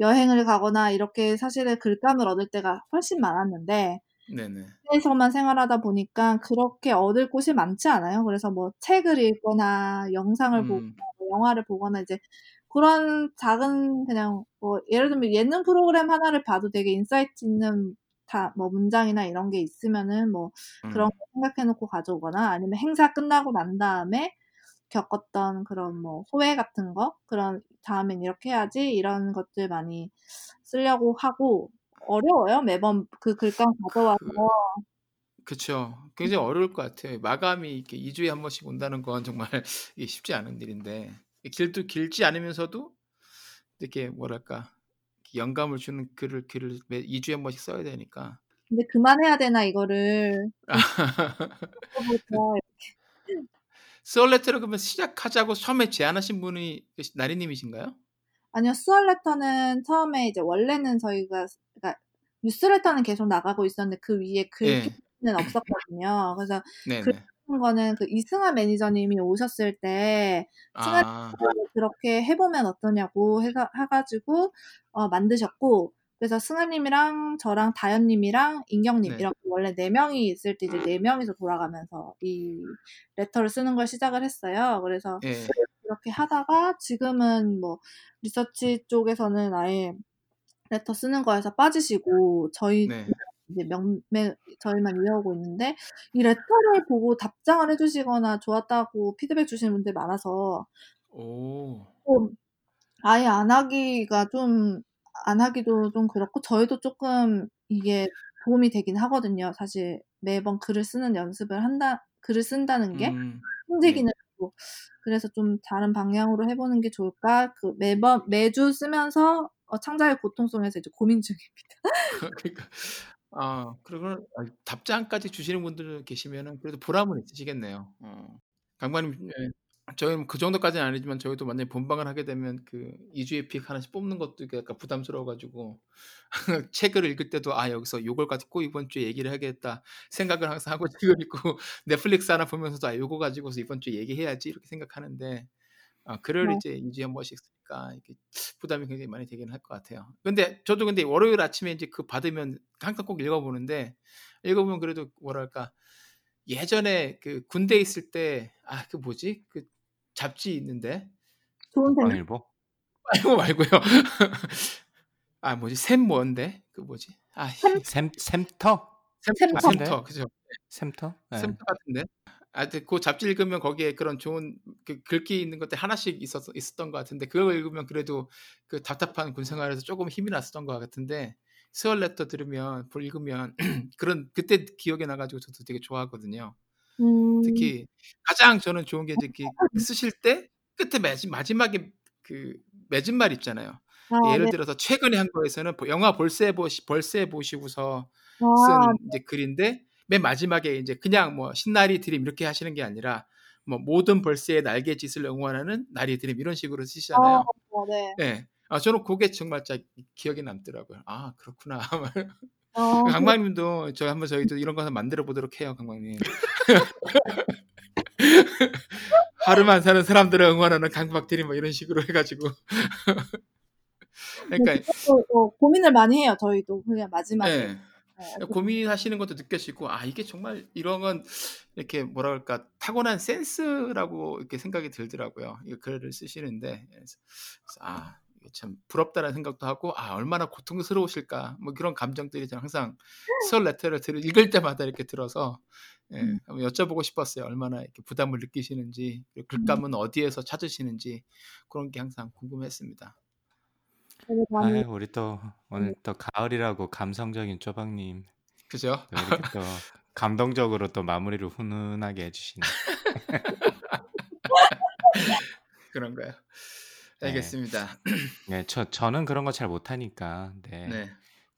여행을 가거나 이렇게 사실은 글감을 얻을 때가 훨씬 많았는데 네네. 에서만 생활하다 보니까 그렇게 얻을 곳이 많지 않아요. 그래서 뭐 책을 읽거나 영상을 보거나 음, 뭐 영화를 보거나 이제 그런 작은 그냥 뭐 예를 들면 예능 프로그램 하나를 봐도 되게 인사이트 있는 다 뭐 문장이나 이런 게 있으면은 뭐 그런 음. 거 생각해 놓고 가져오거나 아니면 행사 끝나고 난 다음에 겪었던 그런 뭐 소회 같은 거 그런 다음엔 이렇게 해야지 이런 것들 많이 쓰려고 하고 어려워요. 매번 그 글감 가져와서 그 그쵸. 굉장히 어려울 것 같아요. 마감이 이렇게 2주에 한 번씩 온다는 건 정말 쉽지 않은 일인데 길도 길지 않으면서도 이렇게 뭐랄까 영감을 주는 글을 글을 매 2주에 한 번씩 써야 되니까. 근데 그만해야 되나 이거를. 스월레터를 그러면 시작하자고 처음에 제안하신 분이 그 나리님이신가요? 아니요. 스월레터는 처음에 이제 원래는 저희가 그러니까 뉴스레터는 계속 나가고 있었는데 그 위에 예. 글는 없었거든요. 그래서 글 쓰는 거는 그 이승하 매니저님이 오셨을 때 승하 아. 그렇게 해보면 어떠냐고 해가 해가지고 어, 만드셨고 그래서 승하님이랑 저랑 다현님이랑 인경님 네. 이렇게 원래 네 명이 있을 때 이제 네 명이서 돌아가면서 이 레터를 쓰는 걸 시작을 했어요. 그래서 예. 이렇게 하다가 지금은 뭐 리서치 쪽에서는 아예 레터 쓰는 거에서 빠지시고 저희 네. 이제 몇몇 저희만 이어오고 있는데 이 레터를 보고 답장을 해주시거나 좋았다고 피드백 주시는 분들 많아서 오. 좀 아예 안 하기가 좀 안 하기도 좀 그렇고 저희도 조금 이게 도움이 되긴 하거든요. 사실 매번 글을 쓰는 연습을 한다 글을 쓴다는 게 음. 힘들기는 네. 하고 그래서 좀 다른 방향으로 해보는 게 좋을까? 그 매번 매주 쓰면서 어, 창작의 고통성에서 이제 고민 중입니다. 그러니까 아 그러면 아 답장까지 주시는 분들 계시면은 그래도 보람은 있으시겠네요. 어. 강박님 예. 저희는 그 정도까지는 아니지만 저희도 만약에 본방을 하게 되면 그 2주에 픽 하나씩 뽑는 것도 이게 약간 부담스러워 가지고 책을 읽을 때도 '아 여기서 요걸 가지고 이번 주에 얘기를 해야겠다.' 생각을 항상 하고 책을 읽고 넷플릭스 하나 보면서도 '아 요거 가지고서 이번 주에 얘기해야지.' 이렇게 생각하는데 아 글을 네. 이제 2주에 한 번씩 이게 부담이 굉장히 많이 되긴 할 것 같아요. 근데 저도 근데 월요일 아침에 이제 그 받으면 항상 꼭 읽어 보는데 읽어 보면 그래도 뭐랄까 예전에 그 군대에 있을 때 아 그 뭐지? 그 잡지 있는데 좋은 생각. 국방일보? 아 이거 말고요. 아 뭐지? 샘 뭔데? 그 뭐지? 아 샘 샘 샘터? 샘 샘터. 샘터 그죠. 샘터? 예. 샘터 같은데. 하여튼 그 잡지 읽으면 거기에 그런 좋은 그 글귀 있는 것들 하나씩 있었 있었던 것 같은데 그걸 읽으면 그래도 그 답답한 군 생활에서 조금 힘이 났었던 것 같은데 스월 레터 들으면 볼 읽으면 그런 그때 기억이 나 가지고 저도 되게 좋아하거든요. 음. 특히 가장 저는 좋은 게 이렇게 쓰실 때 끝에 마지 마지막에 그 맺은 말 있잖아요. 아, 예를 네. 들어서 최근에 한 거에서는 보 영화 볼새 보시 벌새 보시고서 쓴 아, 이제 글인데 맨 마지막에 이제 그냥 뭐 신나리 드림 이렇게 하시는 게 아니라 뭐 모든 벌새의 날갯짓을 응원하는 나리 드림 이런 식으로 아, 쓰시잖아요. 네. 네. 아 저는 고게 정말 기억에 남더라고요. '아 그렇구나.' 어, 그 강박님도 저희 한번 저희도 이런 거 만들어 보도록 해요, 강박님. 하루만 사는 사람들을 응원하는 강박 드림 뭐 이런 식으로 해 가지고. 그러니까 그것도 어, 고민을 많이 해요. 저희도 그냥 마지막에. 예. 어, 어떻게 고민하시는 것도 느껴지고 아 이게 정말 이런 건 이렇게 뭐라 그럴까 타고난 센스라고 이렇게 생각이 들더라고요. 이 글을 쓰시는데 그래서 아 참 부럽다는 생각도 하고 아 얼마나 고통스러우실까 뭐 그런 감정들이 저는 항상 스월 레터를 들 읽을 때마다 이렇게 들어서 예, 음. 한번 여쭤보고 싶었어요. 얼마나 이렇게 부담을 느끼시는지 음. 글감은 어디에서 찾으시는지 그런 게 항상 궁금했습니다. 아유 우리 또 오늘 또 가을이라고 감성적인 쪼박님 그죠? 또 이렇게 또 감동적으로 또 마무리를 훈훈하게 해주시네. 그런가요? 네. 알겠습니다. 네, 저 저는 그런 거 잘 못하니까. 네. 네.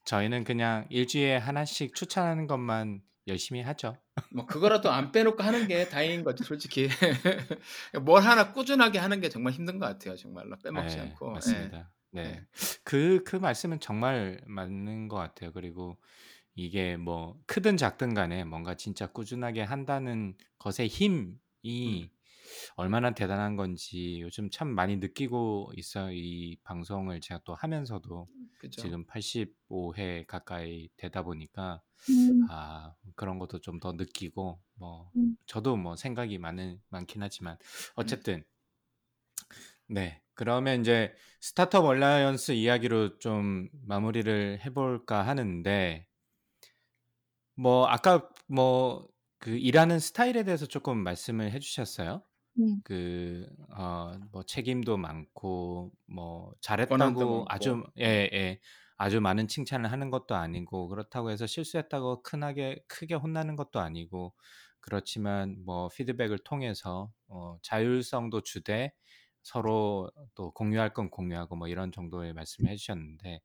저희는 그냥 일주일에 하나씩 추천하는 것만 열심히 하죠. 뭐 그거라도 안 빼놓고 하는 게 다행인 거죠, 솔직히. 뭘 하나 꾸준하게 하는 게 정말 힘든 것 같아요, 정말로 빼먹지 네, 않고. 예. 맞습니다. 네. 네. 그, 그 말씀은 정말 맞는 것 같아요. 그리고 이게 뭐 크든 작든 간에 뭔가 진짜 꾸준하게 한다는 것의 음. 힘이 얼마나 대단한 건지 요즘 참 많이 느끼고 있어요. 이 방송을 제가 또 하면서도 그죠. 지금 85회 가까이 되다 보니까 음, 아, 그런 것도 좀 더 느끼고 뭐 음. 저도 뭐 생각이 많은 많긴 하지만 음. 어쨌든 네. 그러면 이제 Startup Alliance 이야기로 좀 마무리를 해 볼까 하는데 뭐 아까 뭐 그 일하는 스타일에 대해서 조금 말씀을 해 주셨어요. 음. 그 어 뭐 책임도 많고 뭐 권한도 잘했다고 많고. 아주 예예. 아주 많은 칭찬을 하는 것도 아니고 그렇다고 해서 실수했다고 크나게 크게 혼나는 것도 아니고 그렇지만 뭐 피드백을 통해서 어 자율성도 주되 서로 또 공유할 건 공유하고 뭐 이런 정도의 말씀을 해 주셨는데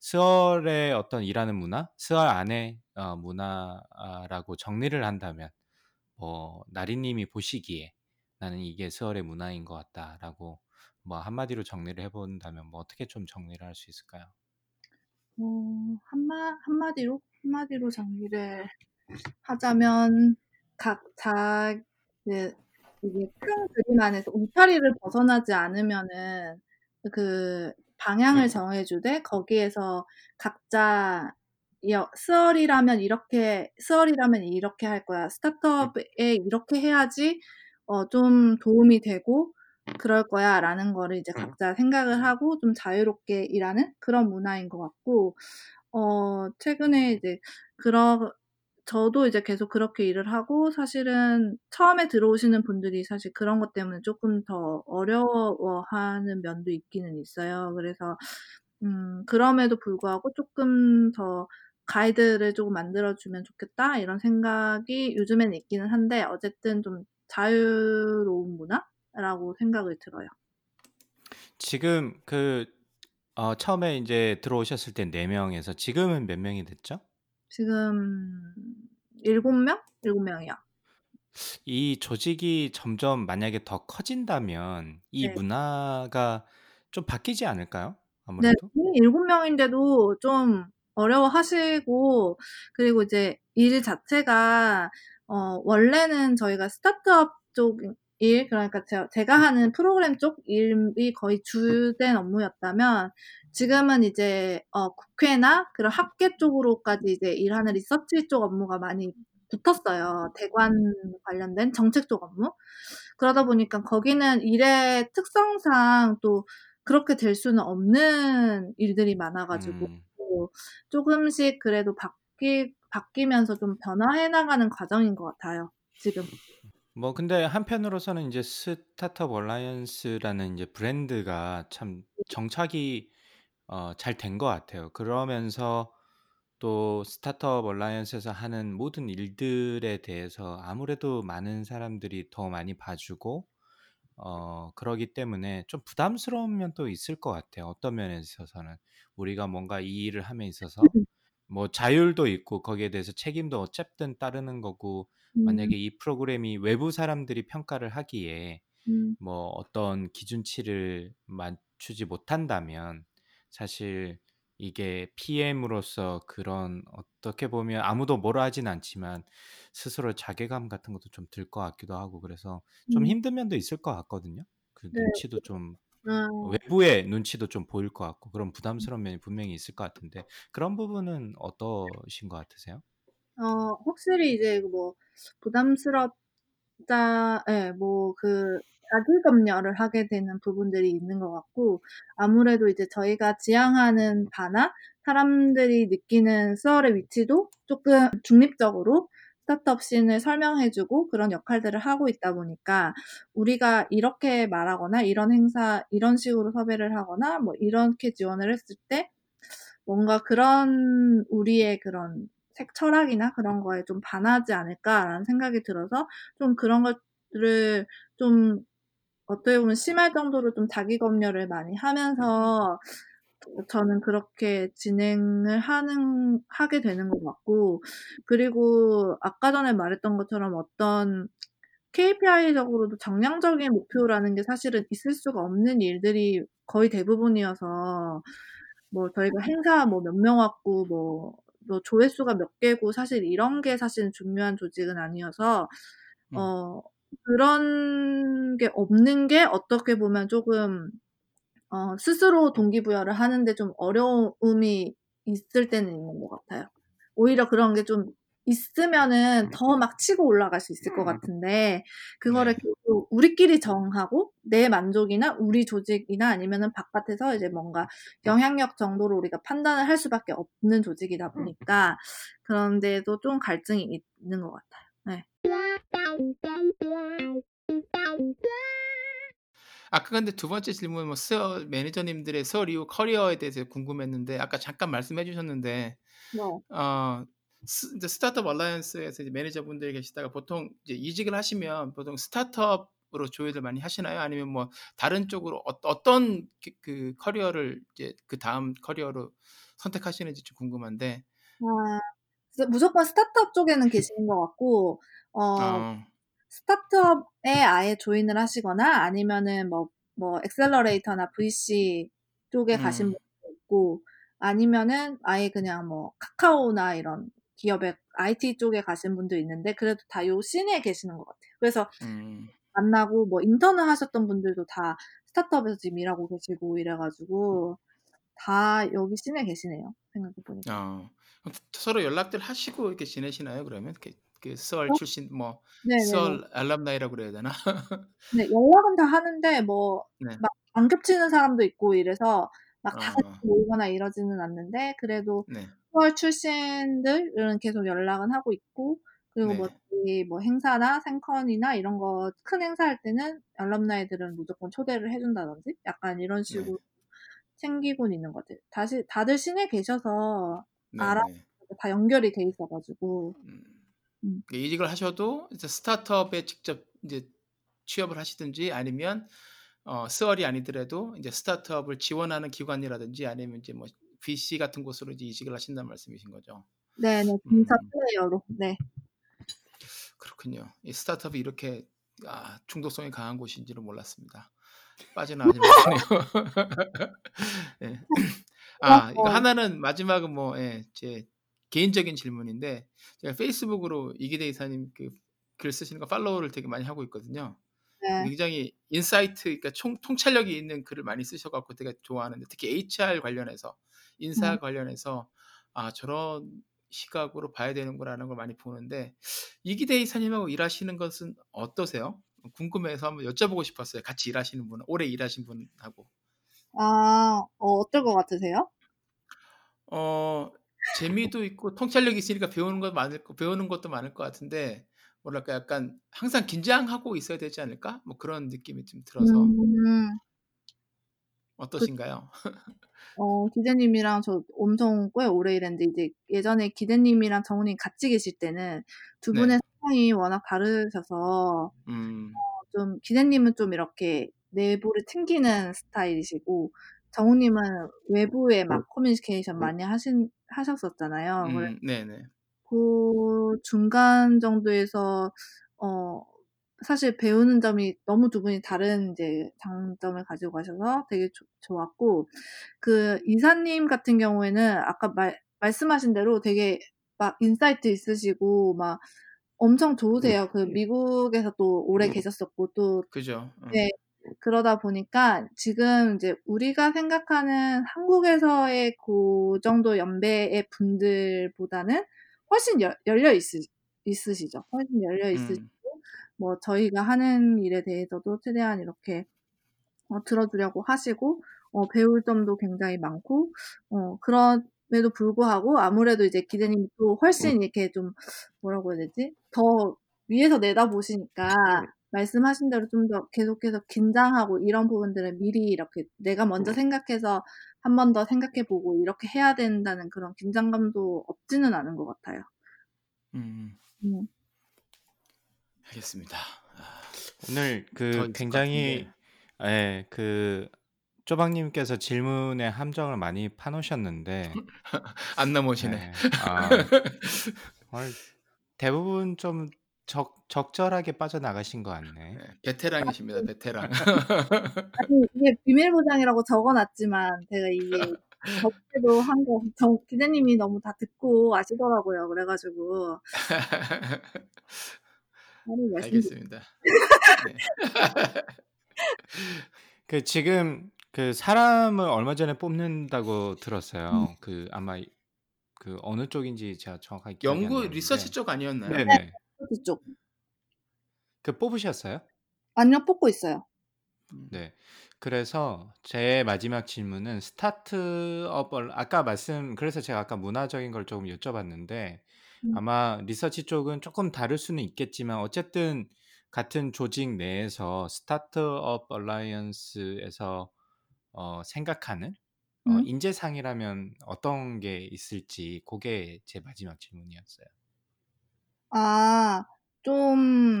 스월의 어떤 일하는 문화, 스월 안의 어 문화라고 정리를 한다면 뭐 나리 님이 보시기에 '나는 이게 스월의 문화인 것 같다.'라고 뭐 한마디로 정리를 해 본다면 뭐 어떻게 좀 정리를 할 수 있을까요? 어 한마 한마디로 한마디로 정리를 하자면 각 자 그 이게 큰 그림 안에서 울타리를 벗어나지 않으면은 그 방향을 정해 주되 거기에서 각자 여 스월이라면 이렇게 스월이라면 이렇게 할 거야. 스타트업에 이렇게 해야지 어 좀 도움이 되고 그럴 거야라는 거를 이제 각자 생각을 하고 좀 자유롭게 일하는 그런 문화인 것 같고 어 최근에 이제 그러 저도 이제 계속 그렇게 일을 하고 사실은 처음에 들어오시는 분들이 사실 그런 것 때문에 쪼끔 더 어려워하는 면도 있기는 있어요. 그래서 음 그럼에도 불구하고 '쪼끔 더 가이드를 쪼금 만들어 주면 좋겠다.' 이런 생각이 요즘에는 있기는 한데 어쨌든 좀 자유로운 문화라고 생각이 들어요. 지금 그 어 처음에 인제 들어오셨을 때 4 명에서 지금은 몇 명이 됐죠? 지금 7 명? 7 명이요. 이 조직이 점점 만약에 더 커진다면 이 네. 문화가 좀 바뀌지 않을까요? 네. 아무래도? 이미 7 명인데도 좀 어려워하시고 그리고 이제 일 자체가 어 원래는 저희가 스타트업 쪽 일 그러니까 저 제가 하는 프로그램 쪽 일이 거의 주된 업무였다면 지금은 이제 어 국회나 그런 학계 쪽으로까지 이제 일하는 리서치 쪽 업무가 많이 붙었어요. 대관 관련된 정책 쪽 업무. 그러다 보니까 거기는 일의 특성상 또 그렇게 될 수는 없는 일들이 많아 가지고 음. 쪼금씩 그래도 바뀌 바뀌면서 좀 변화해 나가는 과정인 것 같아요, 지금. 뭐 근데 한편으로서는 인제 스타트업 얼라이언스라는 인제 브랜드가 참 정착이 어 잘 된 것 같아요. 그러면서 또 스타트업 얼라이언스에서 하는 모든 일들에 대해서 아무래도 많은 사람들이 더 많이 봐 주고 어 그러기 때문에 좀 부담스러운 면도 있을 것 같아요, 어떤 면에 있어서는. 우리가 뭔가 이 일을 함에 있어서 뭐 자율도 있고 거기에 대해서 책임도 어쨌든 따르는 거고 음. 만약에 이 프로그램이 외부 사람들이 평가를 하기에 음. 뭐 어떤 기준치를 맞추지 못한다면 사실 이게 PM으로서 그런 어떻게 보면 아무도 뭐라 하진 않지만 스스로 자괴감 같은 것도 좀 들 것 같기도 하고 그래서 좀 음. 힘든 면도 있을 것 같거든요. 그 네. 눈치도 좀 아. 외부의 눈치도 좀 보일 것 같고 그런 부담스러운 면이 분명히 있을 것 같은데 그런 부분은 어떠신 것 같으세요? 어 확실히 이제 뭐 부담스럽다 예뭐그 자기 검열을 하게 되는 부분들이 있는 것 같고 아무래도 이제 저희가 지향하는 바나 사람들이 느끼는 스월의 위치도 쪼끔 중립적으로 스타트업 씬을 설명해 주고 그런 역할들을 하고 있다 보니까 우리가 이렇게 말하거나 이런 행사 이런 식으로 섭외를 하거나 뭐 이렇게 지원을 했을 때 뭔가 그런 우리의 그런 색 철학이나 그런 거에 좀 반하지 않을까라는 생각이 들어서 좀 그런 것들을 좀 어떻게 보면 심할 정도로 좀 자기 검열을 많이 하면서 저는 그렇게 진행을 하는 하게 되는 것 같고 그리고 아까 전에 말했던 것처럼 어떤 KPI적으로도 정량적인 목표라는 게 사실은 있을 수가 없는 일들이 거의 대부분이어서 뭐 저희가 행사 뭐 몇 명 왔고 뭐 뭐 조회수가 몇 개고 사실 이런 게 사실은 중요한 조직은 아니어서 음. 어 그런 게 없는 게 어떻게 보면 쪼금 어 스스로 동기부여를 하는 데 좀 어려움이 있을 때는 있는 것 같아요. 오히려 그런 게 좀 있으면은 더 막 치고 올라갈 수 있을 것 같은데 그거를 네. 계속 우리끼리 정하고 내 만족이나 우리 조직이나 아니면은 바깥에서 이제 뭔가 영향력 정도로 우리가 판단을 할 수밖에 없는 조직이다 보니까 그런데도 좀 갈증이 있는 것 같아요. 네. 아까 근데 두 번째 질문 뭐 스얼 매니저님들의 수어 이후 커리어에 대해서 궁금했는데 아까 잠깐 말씀해 주셨는데 네. 어 스, 이제 스타트업 얼라이언스에서 매니저분들이 계시다가 보통 이제 이직을 하시면 보통 스타트업으로 join을 많이 하시나요? 아니면 뭐 다른 쪽으로 어, 떤 그, 그 커리어를 이제 그 다음 커리어로 선택하시는지 좀 궁금한데. 아, 무조건 스타트업 쪽에는 계시는 것 같고 어, 어. 스타트업에 아예 join을 하시거나 아니면은 뭐, 뭐, accelerator나 VC 쪽에 가신 음. 분도 있고, 아니면은 아예 그냥 뭐, 카카오나 이런 기업의 IT 쪽에 가신 분도 있는데, 그래도 다 요 scene에 계시는 것 같아요. 그래서 음. 만나고 뭐, 인턴을 하셨던 분들도 다 스타트업에서 지금 일하고 계시고 이래가지고, 다 여기 씬에 계시네요. 생각해보니까. 어. 서로 연락들 하시고 이렇게 지내시나요? 그러면 그, 그 스월 어? 출신 뭐. 스월 알람나이라고 그래야 되나? 네, 연락은 다 하는데 뭐 네. 막안 겹치는 사람도 있고 이래서 막 다 같이 어. 모이거나 이러지는 않는데 그래도 네. 서울 출신들은 계속 연락은 하고 있고 그리고 뭐 네. 저희 뭐 행사나 생컨이나 이런 거 큰 행사 할 때는 알럼나이들은 무조건 초대를 해준다든지 약간 이런 네. 식으로 챙기곤 있는 것 같아요. 다시 다들 시내 계셔서 알아. 다 연결이 돼 있어가지고 음. 음. 그러니까 이직을 하셔도 이제 스타트업에 직접 이제 취업을 하시든지 아니면 어, 스월이 아니더라도 이제 스타트업을 지원하는 기관이라든지 아니면 이제 뭐 VC 같은 곳으로 이제 이직을 하신다는 말씀이신 거죠. 네네 음. 진짜 플레이어로 네. 그렇군요. 이 스타트업이 이렇게 아, 중독성이 강한 곳인지는 몰랐습니다. 빠져나가지 못하네요. 네. 아, 이거 하나는 마지막은 뭐, 예, 제 개인적인 질문인데, 제가 페이스북으로 이기대 이사님 그 글 쓰시는 거 follow를 되게 많이 하고 있거든요. 네. 굉장히 insight, 그러니까 총, 통찰력이 있는 글을 많이 쓰셔갖고 되게 좋아하는데, 특히 HR 관련해서, 인사 음. 관련해서, 아, 저런 시각으로 봐야 되는구나라는 걸 많이 보는데, 이기대 이사님하고 일하시는 것은 어떠세요? 궁금해서 한번 여쭤보고 싶었어요. 같이 일하시는 분, 오래 일하신 분하고. 아, 어, 어떨 것 같으세요? 어, 재미도 있고 통찰력이 있으니까 배우는 것 많을 거, 배우는 것도 많을 것 같은데 뭐랄까 약간 항상 긴장하고 있어야 되지 않을까? 뭐 그런 느낌이 좀 들어서 음, 어떠신가요? 어, 기대님이랑 저 엄청 꽤 오래 일했는데, 이제 예전에 기대님이랑 정훈이 같이 계실 때는 두 네. 분의 성향이 워낙 다르셔서, 음, 좀, 기대님은 좀 이렇게 내부를 튕기는 스타일이시고, 정훈님은 외부에 막 커뮤니케이션 많이 하신, 하셨었잖아요. 음, 네네. 그 중간 정도에서, 어, 사실 배우는 점이 너무 두 분이 다른 이제 장점을 가지고 가셔서 되게 조- 좋았고, 그 이사님 같은 경우에는 아까 말, 말씀하신 대로 되게 막 insight 있으시고, 막 엄청 좋으세요. 그 미국에서 또 오래 계셨었고, 또, 그죠. 어. 네, 그러다 보니까 지금 이제 우리가 생각하는 한국에서의 그 정도 연배의 분들보다는 훨씬 여- 열려 있으, 있으시죠. 훨씬 열려 있으시고, 음, 뭐 저희가 하는 일에 대해서도 최대한 이렇게 어, 들어주려고 하시고 어, 배울 점도 굉장히 많고 어, 그럼에도 불구하고 아무래도 이제 기대님이 또 훨씬 이렇게 좀 뭐라고 해야 되지? 더 위에서 내다 보시니까 말씀하신 대로 좀 더 계속해서 긴장하고 이런 부분들은 미리 이렇게 내가 먼저 생각해서 한 번 더 생각해보고 이렇게 해야 된다는 그런 긴장감도 없지는 않은 것 같아요. 음, 음. 알겠습니다. 아, 오늘 더그 굉장히. 예, 그 쪼박님께서 질문의 함정을 많이 파놓으셨는데 안 넘어오시네. 예, 아, 대부분 좀 적, 적절하게 빠져나가신 것 같네. 네, 베테랑이십니다. 베테랑. 아니 이게 비밀 보장이라고 적어놨지만 제가 이게 적게도 한거 기자님이 너무 다 듣고 아시더라고요. 그래가지고 아니 알겠습니다. 네. 그 지금 그 사람을 얼마 전에 뽑는다고 음. 들었어요. 그 아마 그그 어느 쪽인지 제가 정확하게 연구 나는데. 리서치 쪽 아니었나요? 네네. 그쪽. 그 뽑으셨어요? 아니요, 뽑고 있어요. 음. 네. 그래서 제 마지막 질문은 스타트업을 아까 말씀 그래서 제가 아까 문화적인 걸 조금 여쭤봤는데 음. 아마 리서치 쪽은 조금 다를 수는 있겠지만 어쨌든 같은 조직 내에서 스타트업 얼라이언스에서 어, 생각하는 어, 음. 인재상이라면 어떤 게 있을지 그게 제 마지막 질문이었어요. 아, 좀,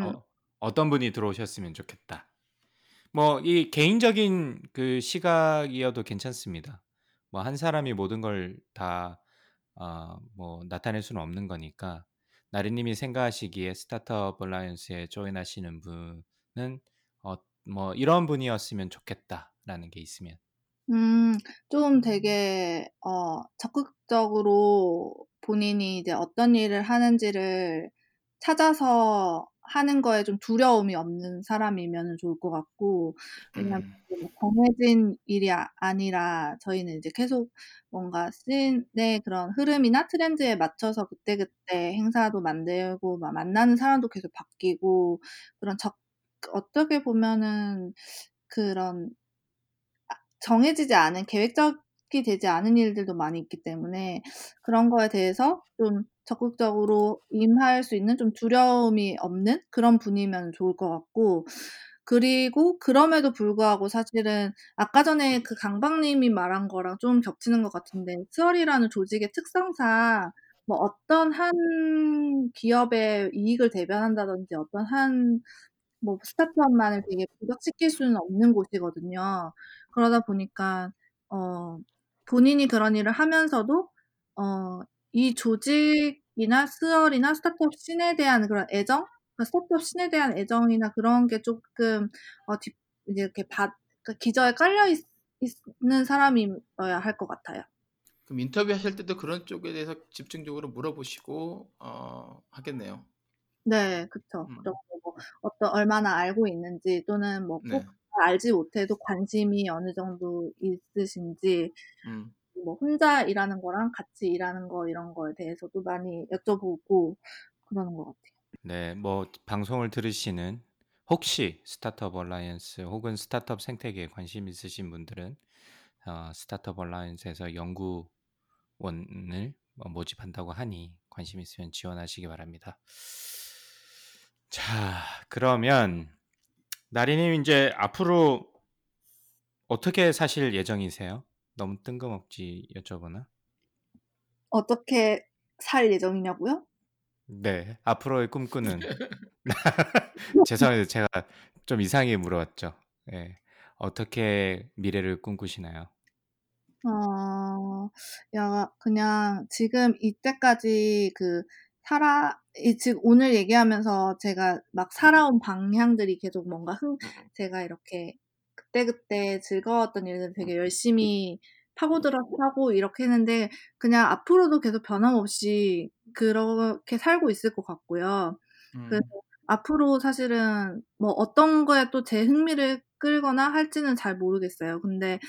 어, 어떤 분이 들어오셨으면 좋겠다. 뭐 이 개인적인 그 시각이어도 괜찮습니다. 뭐 한 사람이 모든 걸다 어, 뭐 나타낼 수는 없는 거니까 나리님이 생각하시기에 스타트업 얼라이언스에 조인하시는 분은 어, 뭐 이런 분이었으면 좋겠다라는 게 있으면 음, 좀 되게, 어, 적극적으로 본인이 이제 어떤 일을 하는지를 찾아서 하는 거에 좀 두려움이 없는 사람이면 좋을 것 같고, 왜냐면 음. 뭐 정해진 일이 아, 아니라 저희는 이제 계속 뭔가 씬의 그런 흐름이나 트렌드에 맞춰서 그때그때 행사도 만들고, 막 만나는 사람도 계속 바뀌고, 그런 적, 어떻게 보면은 그런 정해지지 않은 계획적 이 되지 않은 일들도 많이 있기 때문에 그런 거에 대해서 좀 적극적으로 임할 수 있는 좀 두려움이 없는 그런 분이면 좋을 것 같고 그리고 그럼에도 불구하고 사실은 아까 전에 그 강박님이 말한 거랑 좀 겹치는 것 같은데 스월이라는 조직의 특성상 뭐 어떤 한 기업의 이익을 대변한다든지 어떤 한 뭐 스타트업만을 되게 부각시킬 수는 없는 곳이거든요. 그러다 보니까 어 본인이 그런 일을 하면서도 어 이 조직이나 스월이나 스타트업 씬에 대한 그런 애정, 그러니까 스타트업 씬에 대한 애정이나 그런 게 조금 어 뒷, 이제 이렇게 받, 그러니까 기저에 깔려 있, 있는 사람이어야 할 것 같아요. 그럼 인터뷰 하실 때도 그런 쪽에 대해서 집중적으로 물어보시고 어, 하겠네요. 네, 그쵸. 음. 뭐 어떤 얼마나 알고 있는지 또는 뭐꼭 네. 알지 못해도 관심이 어느 정도 있으신지 음. 뭐 혼자 일하는 거랑 같이 일하는 거 이런 거에 대해서도 많이 여쭤보고 그러는 것 같아요. 네, 뭐 방송을 들으시는 혹시 스타트업 얼라이언스 혹은 스타트업 생태계에 관심 있으신 분들은 어, 스타트업 얼라이언스에서 연구원을 뭐 모집한다고 하니 관심 있으면 지원하시기 바랍니다. 자, 그러면 나리님 이제 앞으로 어떻게 사실 예정이세요? 너무 뜬금없지 여쭤보나? 어떻게 살 예정이냐고요? 네, 앞으로의 꿈꾸는 죄송해요, 제가 좀 이상하게 물어봤죠. 예, 어떻게 미래를 꿈꾸시나요? 어, 야, 그냥 지금 이때까지 그 살아, 이 지금 오늘 얘기하면서 제가 막 살아온 방향들이 계속 뭔가 흥, 제가 이렇게 그때그때 즐거웠던 일들 되게 열심히 파고들어서 하고 이렇게 했는데 그냥 앞으로도 계속 변함없이 그렇게 살고 있을 것 같고요. 음. 그래서 앞으로 사실은 뭐 어떤 거에 또 제 흥미를 끌거나 할지는 잘 모르겠어요. 근데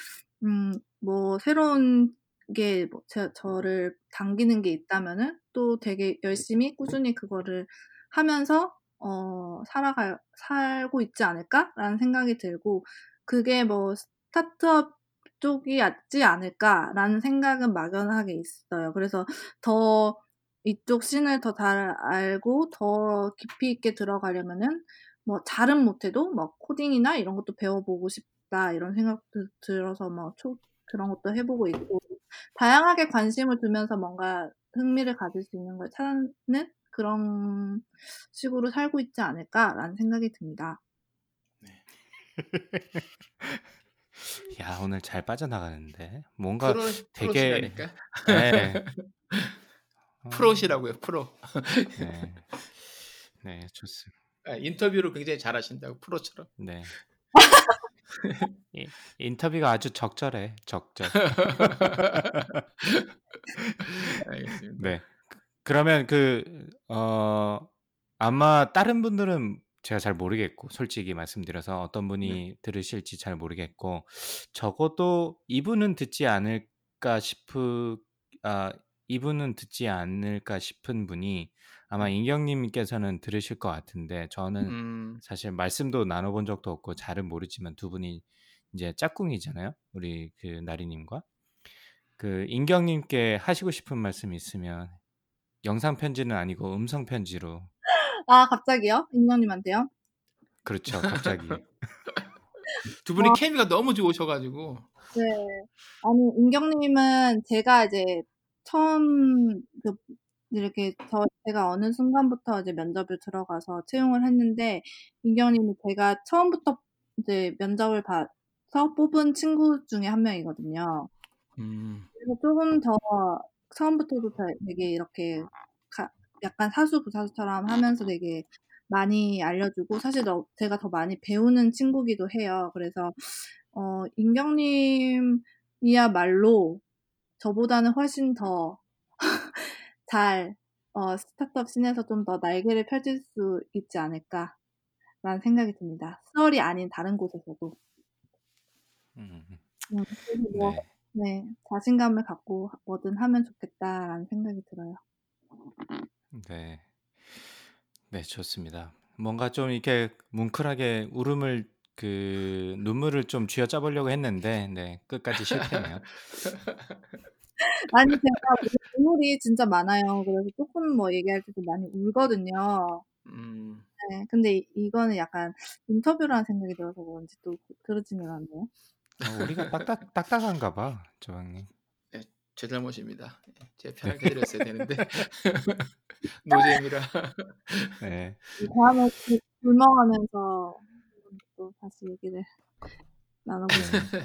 음, 뭐 새로운 게 뭐 저를 당기는 게 있다면은 또 되게 열심히 꾸준히 그거를 하면서 어, 살아가 살고 있지 않을까라는 생각이 들고 그게 뭐 스타트업 쪽이었지 않을까라는 생각은 막연하게 있어요. 그래서 더 이쪽 씬을 더 잘 알고 더 깊이 있게 들어가려면은 뭐 잘은 못해도 뭐 코딩이나 이런 것도 배워보고 싶다 이런 생각도 들어서 뭐 초, 그런 것도 해보고 있고 다양하게 관심을 두면서 뭔가 흥미를 가질 수 있는 걸 찾는 그런 식으로 살고 있지 않을까라는 생각이 듭니다. 야, 오늘 잘 빠져나가는데 뭔가 프로 되게. 네. 어, 프로시라고요, 프로. 네, 네, 좋습니다. 아, 인터뷰를 굉장히 잘하신다고 프로처럼. 네. 이, 인터뷰가 아주 적절해, 적절. 알겠습니다. 네. 그러면 그, 어, 아마 다른 분들은 제가 잘 모르겠고, 솔직히 말씀드려서 어떤 분이 네. 들으실지 잘 모르겠고, 적어도 이분은 듣지 않을까 싶으, 아, 이분은 듣지 않을까 싶은 분이 아마 음. 인경님께서는 들으실 것 같은데 저는 음. 사실 말씀도 나눠본 적도 없고 잘은 모르지만 두 분이 이제 짝꿍이잖아요. 우리 그 나리님과 그 인경님께 하시고 싶은 말씀 있으면 영상 편지는 아니고 음성 편지로 아 갑자기요? 인형님한테요? 그렇죠. 갑자기 두 분이 아. 케미가 너무 좋으셔 가지고 네. 아니 인경님은 제가 이제 처음 그 이렇게 저 제가 어느 순간부터 이제 면접을 들어가서 채용을 했는데 인경님이 제가 처음부터 이제 면접을 봐서 뽑은 친구 중에 한 명이거든요. 음. 그래서 조금 더 처음부터도 되- 되게 이렇게 가- 약간 사수 부사수처럼 하면서 되게 많이 알려주고 사실 더- 제가 더 많이 배우는 친구기도 해요. 그래서 어, 인경님이야말로 저보다는 훨씬 더 잘 어, 스타트업 scene에서 좀 더 날개를 펼칠 수 있지 않을까라는 생각이 듭니다. 스얼이 아닌 다른 곳에서도. 음, 음, 뭐, 네. 네, 자신감을 갖고 뭐든 하면 좋겠다라는 생각이 들어요. 네. 네, 좋습니다. 뭔가 좀 이렇게 뭉클하게 울음을 그 눈물을 좀 쥐어짜 보려고 했는데 네, 끝까지 실패네요. 아니 제가 눈물이 진짜 많아요. 그래서 조금 뭐 얘기할 때도 많이 울거든요. 음. 네, 근데 이- 이거는 약간 인터뷰라는 생각이 들어서 그런지 또 그- 그러지는 않네요. 어, 우리가 딱딱 딱딱한가 봐, 조방님. 제 잘못입니다. 제 편하게 해드렸어야 되는데 노잼이라. 네. 다음에 그 불멍하면서 또 다시 얘기를 나눠보겠습니다.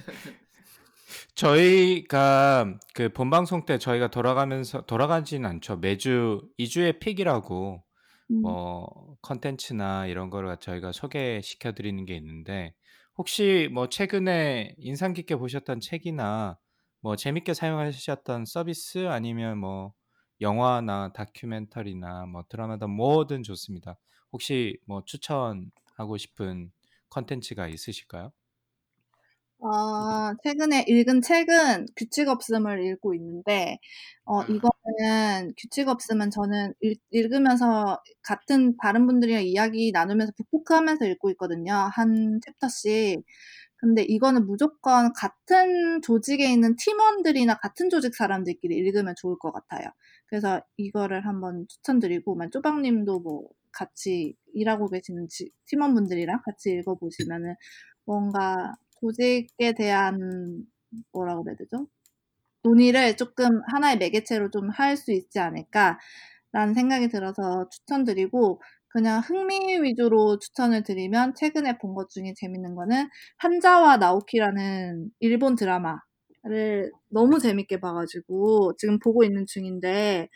저희가 그 본방송 때 저희가 돌아가면서 돌아가지는 않죠. 매주 2주의 픽이라고 음, 뭐 컨텐츠나 이런 거를 저희가 소개시켜 드리는 게 있는데 혹시 뭐 최근에 인상 깊게 보셨던 책이나 뭐 재밌게 사용하셨던 서비스 아니면 뭐 영화나 다큐멘터리나 뭐 드라마든 뭐든 좋습니다. 혹시 뭐 추천하고 싶은 컨텐츠가 있으실까요? 어, 최근에 읽은 책은 규칙 없음을 읽고 있는데, 어, 아. 이거는 규칙 없음은 저는 읽, 읽으면서 같은 다른 분들이랑 이야기 나누면서 북토크 하면서 읽고 있거든요. 한 챕터씩. 근데 이거는 무조건 같은 조직에 있는 팀원들이나 같은 조직 사람들끼리 읽으면 좋을 것 같아요. 그래서 이거를 한번 추천드리고, 만 쪼박님도 뭐 같이 일하고 계시는 지- 팀원분들이랑 같이 읽어보시면은 뭔가 조직에 대한 뭐라고 그래야 되죠? 논의를 조금 하나의 매개체로 좀 할 수 있지 않을까라는 생각이 들어서 추천드리고 그냥 흥미 위주로 추천을 드리면 최근에 본 것 중에 재밌는 거는 한자와 나오키라는 일본 드라마를 너무 재밌게 봐가지고 지금 보고 있는 중인데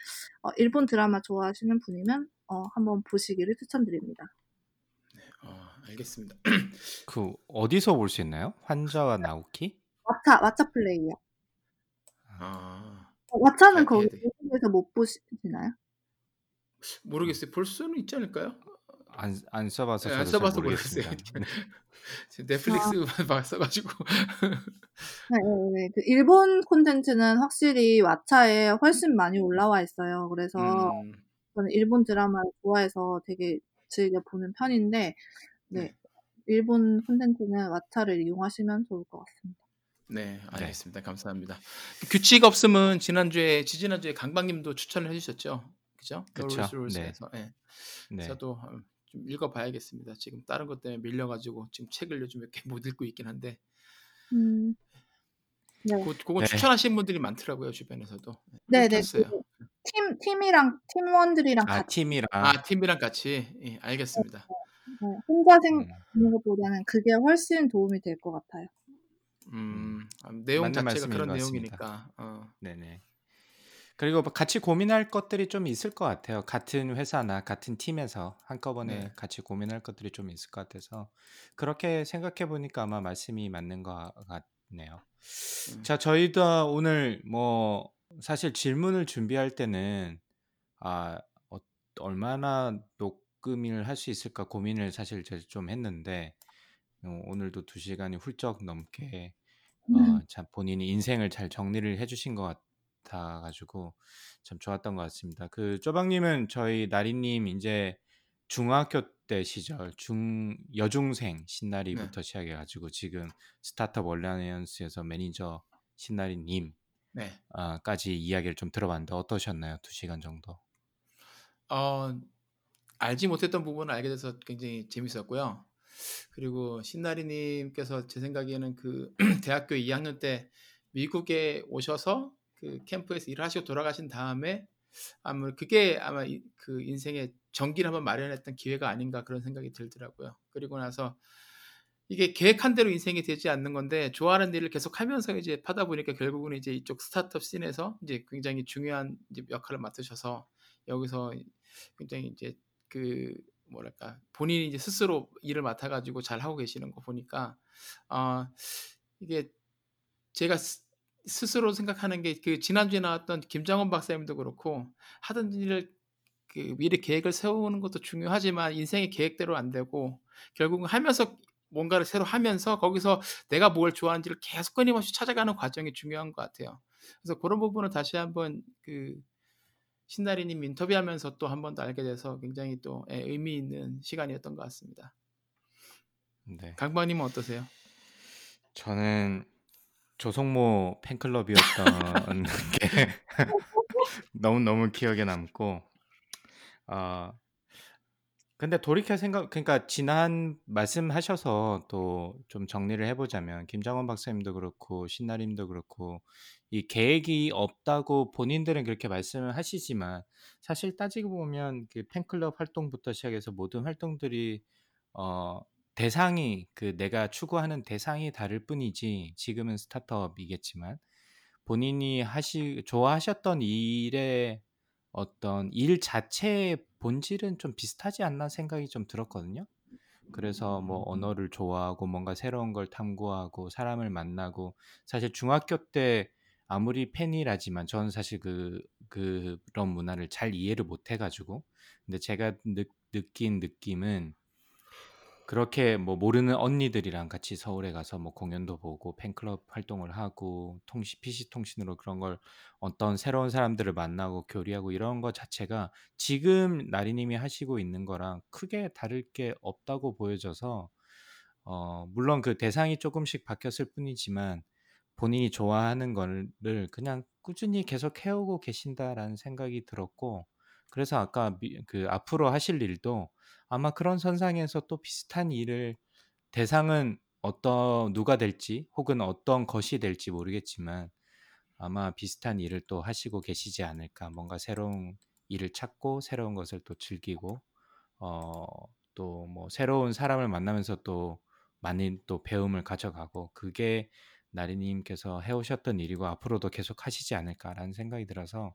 어, 일본 드라마 좋아하시는 분이면 어, 한번 보시기를 추천드립니다. 어, 알겠습니다. 그 어디서 볼 수 있나요? 환자와 나오키? 왓챠 왓챠 플레이요. 아, 어, 왓챠는 잘 거기 해야 돼. 미국에서 못 보시나요? 모르겠어요. 볼 수는 있지 않을까요? 안, 안 써봐서 네, 안잘 써봐서. 모르겠어요. 지금 넷플릭스만 봤어가지고. 네, 네, 네. 그 일본 콘텐츠는 확실히 왓챠에 훨씬 많이 올라와 있어요. 그래서 음, 저는 일본 드라마를 좋아해서 되게 즐겨 보는 편인데, 네. 네. 일본 콘텐츠는 왓챠를 이용하시면 좋을 것 같습니다. 네, 알겠습니다. 감사합니다. 규칙 없음은 지난주에 지지난주에 강박님도 추천을 해주셨죠, 그죠? 롤스 롤스에서. 네. 네. 저도 어, 좀 읽어봐야겠습니다. 지금 다른 것 때문에 밀려가지고 지금 책을 요즘 몇 개 못 읽고 있긴 한데, 음, 네. 그, 그건 네. 추천하신 분들이 많더라고요 주변에서도. 네, 네. 그 팀, 팀이랑, 팀원들이랑 아 같이, 팀이랑 아 팀이랑 같이 예, 알겠습니다. 네, 혼자 생, 음, 것보다는 그게 훨씬 도움이 될 것 같아요. 음, 아, 내용 맞는 자체가 그런. 내용이니까. 어, 네네. 그리고 뭐 같이 고민할 것들이 좀 있을 것 같아요. 같은 회사나 같은 팀에서 한꺼번에 네. 같이 고민할 것들이 좀 있을 것 같아서 그렇게 생각해 보니까 아마 말씀이 맞는 것 같네요. 음. 자, 저희도 오늘 뭐 사실 질문을 준비할 때는 아 어, 얼마나 녹음을 할 수 있을까 고민을 사실 제가 좀 했는데 어, 오늘도 두 시간이 훌쩍 넘게 어, 참 본인이 인생을 잘 정리를 해주신 것 같아 가지고 참 좋았던 것 같습니다. 그 쪼박님은 저희 나리님 인제 중학교 때 시절 중 여중생 네. 신나리부터 시작해 가지고 지금 스타트업 얼라이언스에서 매니저 신나리님 네. 아 까지 이야기를 좀 들어봤는데 어떠셨나요? 2 시간 정도. 어 알지 못했던 부분을 알게 돼서 굉장히 재밌었고요. 그리고 신나리 님께서 제 생각에는 그 대학교 2 학년 때 미국에 오셔서 그 캠프에서 일을 하시고 돌아가신 다음에 아마 그게 아마 이 그 인생의 전기를 한번 마련했던 기회가 아닌가 그런 생각이 들더라고요. 그리고 나서 이게 계획한 대로 인생이 되지 않는 건데 좋아하는 일을 계속 하면서 이제 하다 보니까 결국은 이제 이쪽 스타트업 scene에서 이제 굉장히 중요한 이제 역할을 맡으셔서 여기서 굉장히 이제 그 뭐랄까 본인이 이제 스스로 일을 맡아 가지고 잘 하고 계시는 거 보니까 어 이게 제가 스 스스로 생각하는 게 그 지난주에 나왔던 김장원 박사님도 그렇고 하던 일을 그 미리 계획을 세우는 것도 중요하지만 인생의 계획대로 안 되고 결국은 하면서 뭔가를 새로 하면서 거기서 내가 뭘 좋아하는지를 계속 끊임없이 찾아가는 과정이 중요한 것 같아요. 그래서 고런 부분을 다시 한번 그 신나리 님 인터뷰하면서 또 한 번 더 알게 돼서 굉장히 또예 의미 있는 시간이었던 것 같습니다. 네. 강박 님은 어떠세요? 저는 조성모 팬클럽이었던 게 너무너무 기억에 남고 어 근데 돌이켜 생각 그러니까 지난 말씀하셔서 또 좀 정리를 해 보자면 김장원 박사님도 그렇고 신나리 님도 그렇고 이 계획이 없다고 본인들은 그렇게 말씀을 하시지만 사실 따지고 보면 그 팬클럽 활동부터 시작해서 모든 활동들이 어 대상이 그 내가 추구하는 대상이 다를 뿐이지 지금은 스타트업이겠지만 본인이 하시 좋아하셨던 일의 어떤 일 자체의 본질은 좀 비슷하지 않나 생각이 좀 들었거든요. 그래서 뭐 언어를 좋아하고 뭔가 새로운 걸 탐구하고 사람을 만나고 사실 중학교 때 아무리 팬이라지만 저는 사실 그 그런 문화를 잘 이해를 못 해 가지고 근데 제가 느 느낀 느낌은 그렇게 뭐 모르는 언니들이랑 같이 서울에 가서 뭐 공연도 보고 팬클럽 활동을 하고 통신 PC 통신으로 그런 걸 어떤 새로운 사람들을 만나고 교류하고 이런 거 자체가 지금 나리 님이 하시고 있는 거랑 크게 다를 게 없다고 보여져서 어 물론 그 대상이 쪼금씩 바뀌었을 뿐이지만 본인이 좋아하는 거를 그냥 꾸준히 계속 해 오고 계신다라는 생각이 들었고 그래서 아까 미 그 앞으로 하실 일도 아마 그런 선상에서 또 비슷한 일을 대상은 어떤 누가 될지 혹은 어떤 것이 될지 모르겠지만 아마 비슷한 일을 또 하시고 계시지 않을까. 뭔가 새로운 일을 찾고 새로운 것을 또 즐기고 어 또 뭐 새로운 사람을 만나면서 또 많은 또 배움을 가져가고 그게 나리 님께서 해 오셨던 일이고 '앞으로도 계속 하시지 않을까.'라는 생각이 들어서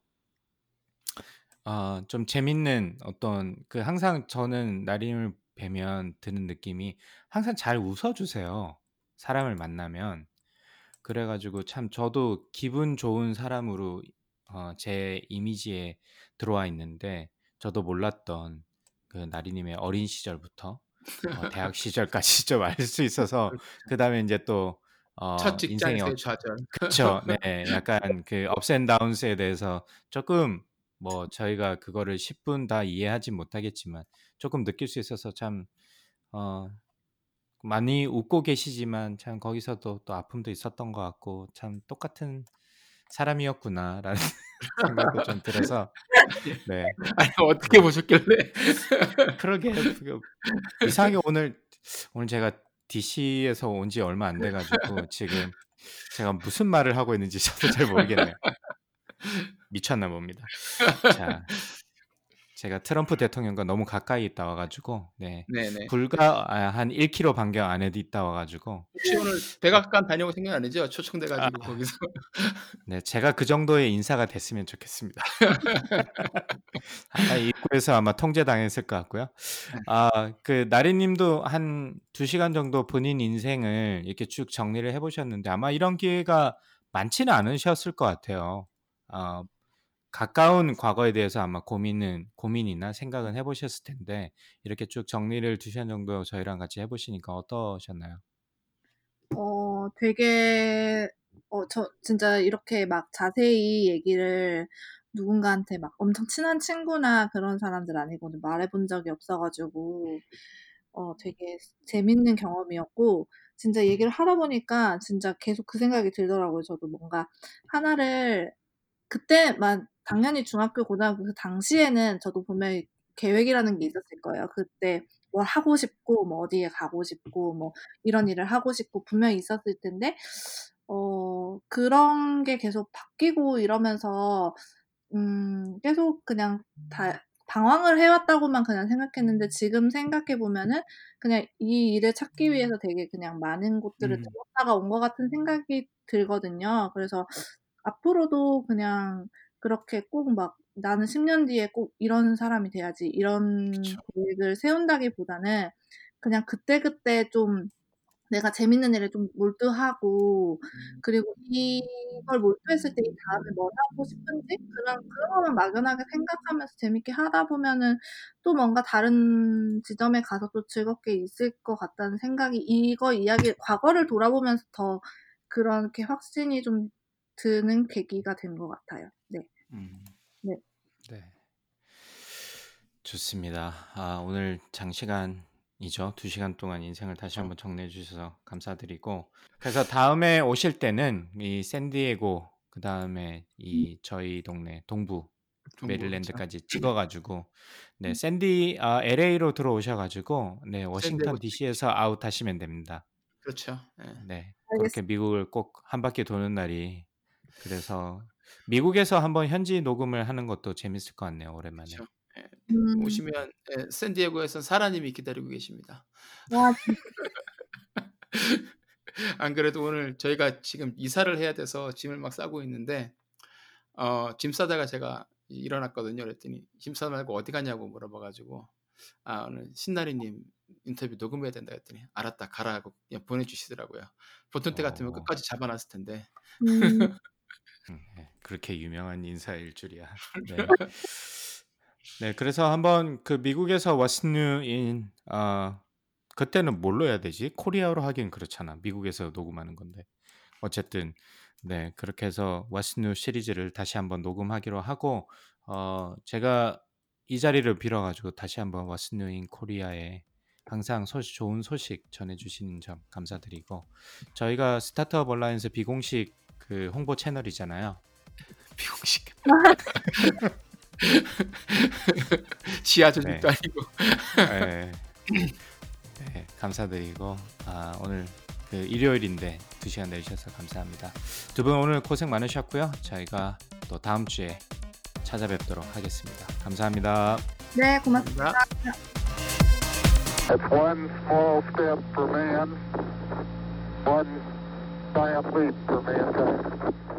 아 좀 재밌는 어떤 그 항상 저는 나리 님을 뵈면 드는 느낌이 항상 잘 웃어 주세요, 사람을 만나면. 그래 가지고 참 저도 기분 좋은 사람으로 어 제 이미지에 들어와 있는데 저도 몰랐던 그 나리 님의 어린 시절부터 어 대학 시절까지 좀 알 수 있어서 그렇죠. 그다음에 인제 또 어 첫 인생의 어 직장에서의 좌절. 그쵸. 네. 약간 그 ups and downs에 대해서 쪼끔 뭐 저희가 그거를 10분 다 이해하진 못하겠지만 쪼끔 느낄 수 있어서 참 어 많이 웃고 계시지만 참 거기서도 또 아픔도 있었던 것 같고 '참 똑같은 사람이었구나.'라는 생각도 좀 들어서 네. 아니 어떻게 네. 보셨길래? 그러게요. 그 이상하게 오늘 오늘 제가 DC에서 온 지 얼마 안 돼 가지고 지금 제가 무슨 말을 하고 있는지 저도 잘 모르겠네요. 미쳤나 봅니다. 자. 제가 트럼프 대통령과 너무 가까이 있다 와 가지고 네. 네네. 불과 아 한1 킬로 반경 안에도 있다 와 가지고 혹시 오늘 백악관 다녀올 생각 아니죠? 초청돼 가지고 아. 거기서. 네. 제가 그 정도의 인사가 됐으면 좋겠습니다. 아마 입구에서 아마 통제당했을 것 같고요. 네. 아그 나리 님도 한 2 시간 정도 본인 인생을 이렇게 쭉 정리를 해 보셨는데 아마 이런 기회가 많지는 않으셨을 것 같아요. 어 가까운 과거에 대해서 아마 고민은 고민이나 생각은 해 보셨을 텐데 이렇게 쭉 정리를 2 시간 정도 저희랑 같이 해 보시니까 어떠셨나요? 어 되게 어, 저 진짜 이렇게 막 자세히 얘기를 누군가한테 막 엄청 친한 친구나 그런 사람들 아니고는 말해본 적이 없어가지고 어, 되게 재밌는 경험이었고 진짜 얘기를 하다 보니까 진짜 계속 그 생각이 들더라고요. 저도 뭔가 하나를 그때만 당연히 중학교 고등학교 그 당시에는 저도 보면 계획이라는 게 있었을 거예요. 그때 뭘 하고 싶고 뭐 어디에 가고 싶고 뭐 이런 일을 하고 싶고 분명히 있었을 텐데 어 그런 게 계속 바뀌고 이러면서 음 계속 그냥 다 방황을 해왔다고만 그냥 생각했는데 지금 생각해 보면은 그냥 이 일을 찾기 위해서 되게 그냥 많은 곳들을 음. 들었다가 온 것 같은 생각이 들거든요. 그래서 앞으로도 그냥 그렇게 꼭 막 나는 10년 뒤에 꼭 이런 사람이 돼야지 이런 그쵸. 계획을 세운다기보다는 그냥 그때그때 좀 내가 재밌는 일에 좀 몰두하고 그리고 이걸 몰두했을 때 이 다음에 뭘 하고 싶은지 그런 그런 것만 막연하게 생각하면서 재밌게 하다 보면은 또 뭔가 다른 지점에 가서 또 즐겁게 있을 것 같다는 생각이 이거 이야기 과거를 돌아보면서 더 그렇게 확신이 좀 드는 계기가 된 것 같아요. 네. 음. 네. 네. 좋습니다. 아, 오늘 장시간이죠. 두 시간 동안 인생을 다시 어. 한번 정리해 주셔서 감사드리고 그래서 다음에 오실 때는 이 샌디에고 그 다음에 이 저희 동네 동부 메릴랜드까지 찍어 가지고 네 음. 샌디 아, LA로 들어오셔 가지고 네 워싱턴 DC에서 아웃 하시면 됩니다. 그렇죠. 예. 네 알겠습니다. 그렇게 미국을 꼭 한 바퀴 도는 날이 그래서 미국에서 한번 현지 녹음을 하는 것도 재밌을 것 같네요 오랜만에. 그렇죠. 예. 음. 오시면 예, 샌디에고에서 사라님이 기다리고 계십니다. 와, 안 그래도 오늘 저희가 지금 이사를 해야 돼서 짐을 막 싸고 있는데 어, 짐 싸다가 제가 일어났거든요. 그랬더니 짐 싸 말고 어디 가냐고 물어봐가지고 아 오늘 신나리님 인터뷰 녹음해야 된다 했더니 알았다 가라 하고 그냥 보내주시더라고요. 보통 때 같으면 어. 끝까지 잡아놨을 텐데 음. 음, 네, 그렇게 유명한 인사일 줄이야. 네. 네, 그래서 한번 그 미국에서 What's New in 어, 그때는 뭘로 해야 되지? 코리아로 하긴 그렇잖아. 미국에서 녹음하는 건데. 어쨌든 네, 그렇게 해서 What's New 시리즈를 다시 한번 녹음하기로 하고 어, 제가 이 자리를 빌어 가지고 다시 한번 What's New in Korea에 항상 소식, 좋은 소식 전해 주시는 점 감사드리고 저희가 스타트업 얼라이언스 비공식 그 홍보 채널이잖아요. 비공식 지하 조직도 네. 아니고 네. 네, 감사드리고 아, 오늘 그 일요일인데 두 시간 내주셔서 감사합니다. 두 분 오늘 고생 많으셨고요. 저희가 또 다음 주에 찾아뵙도록 하겠습니다. 감사합니다. 네, 고맙습니다. It's one small step for Triumph lead for mankind.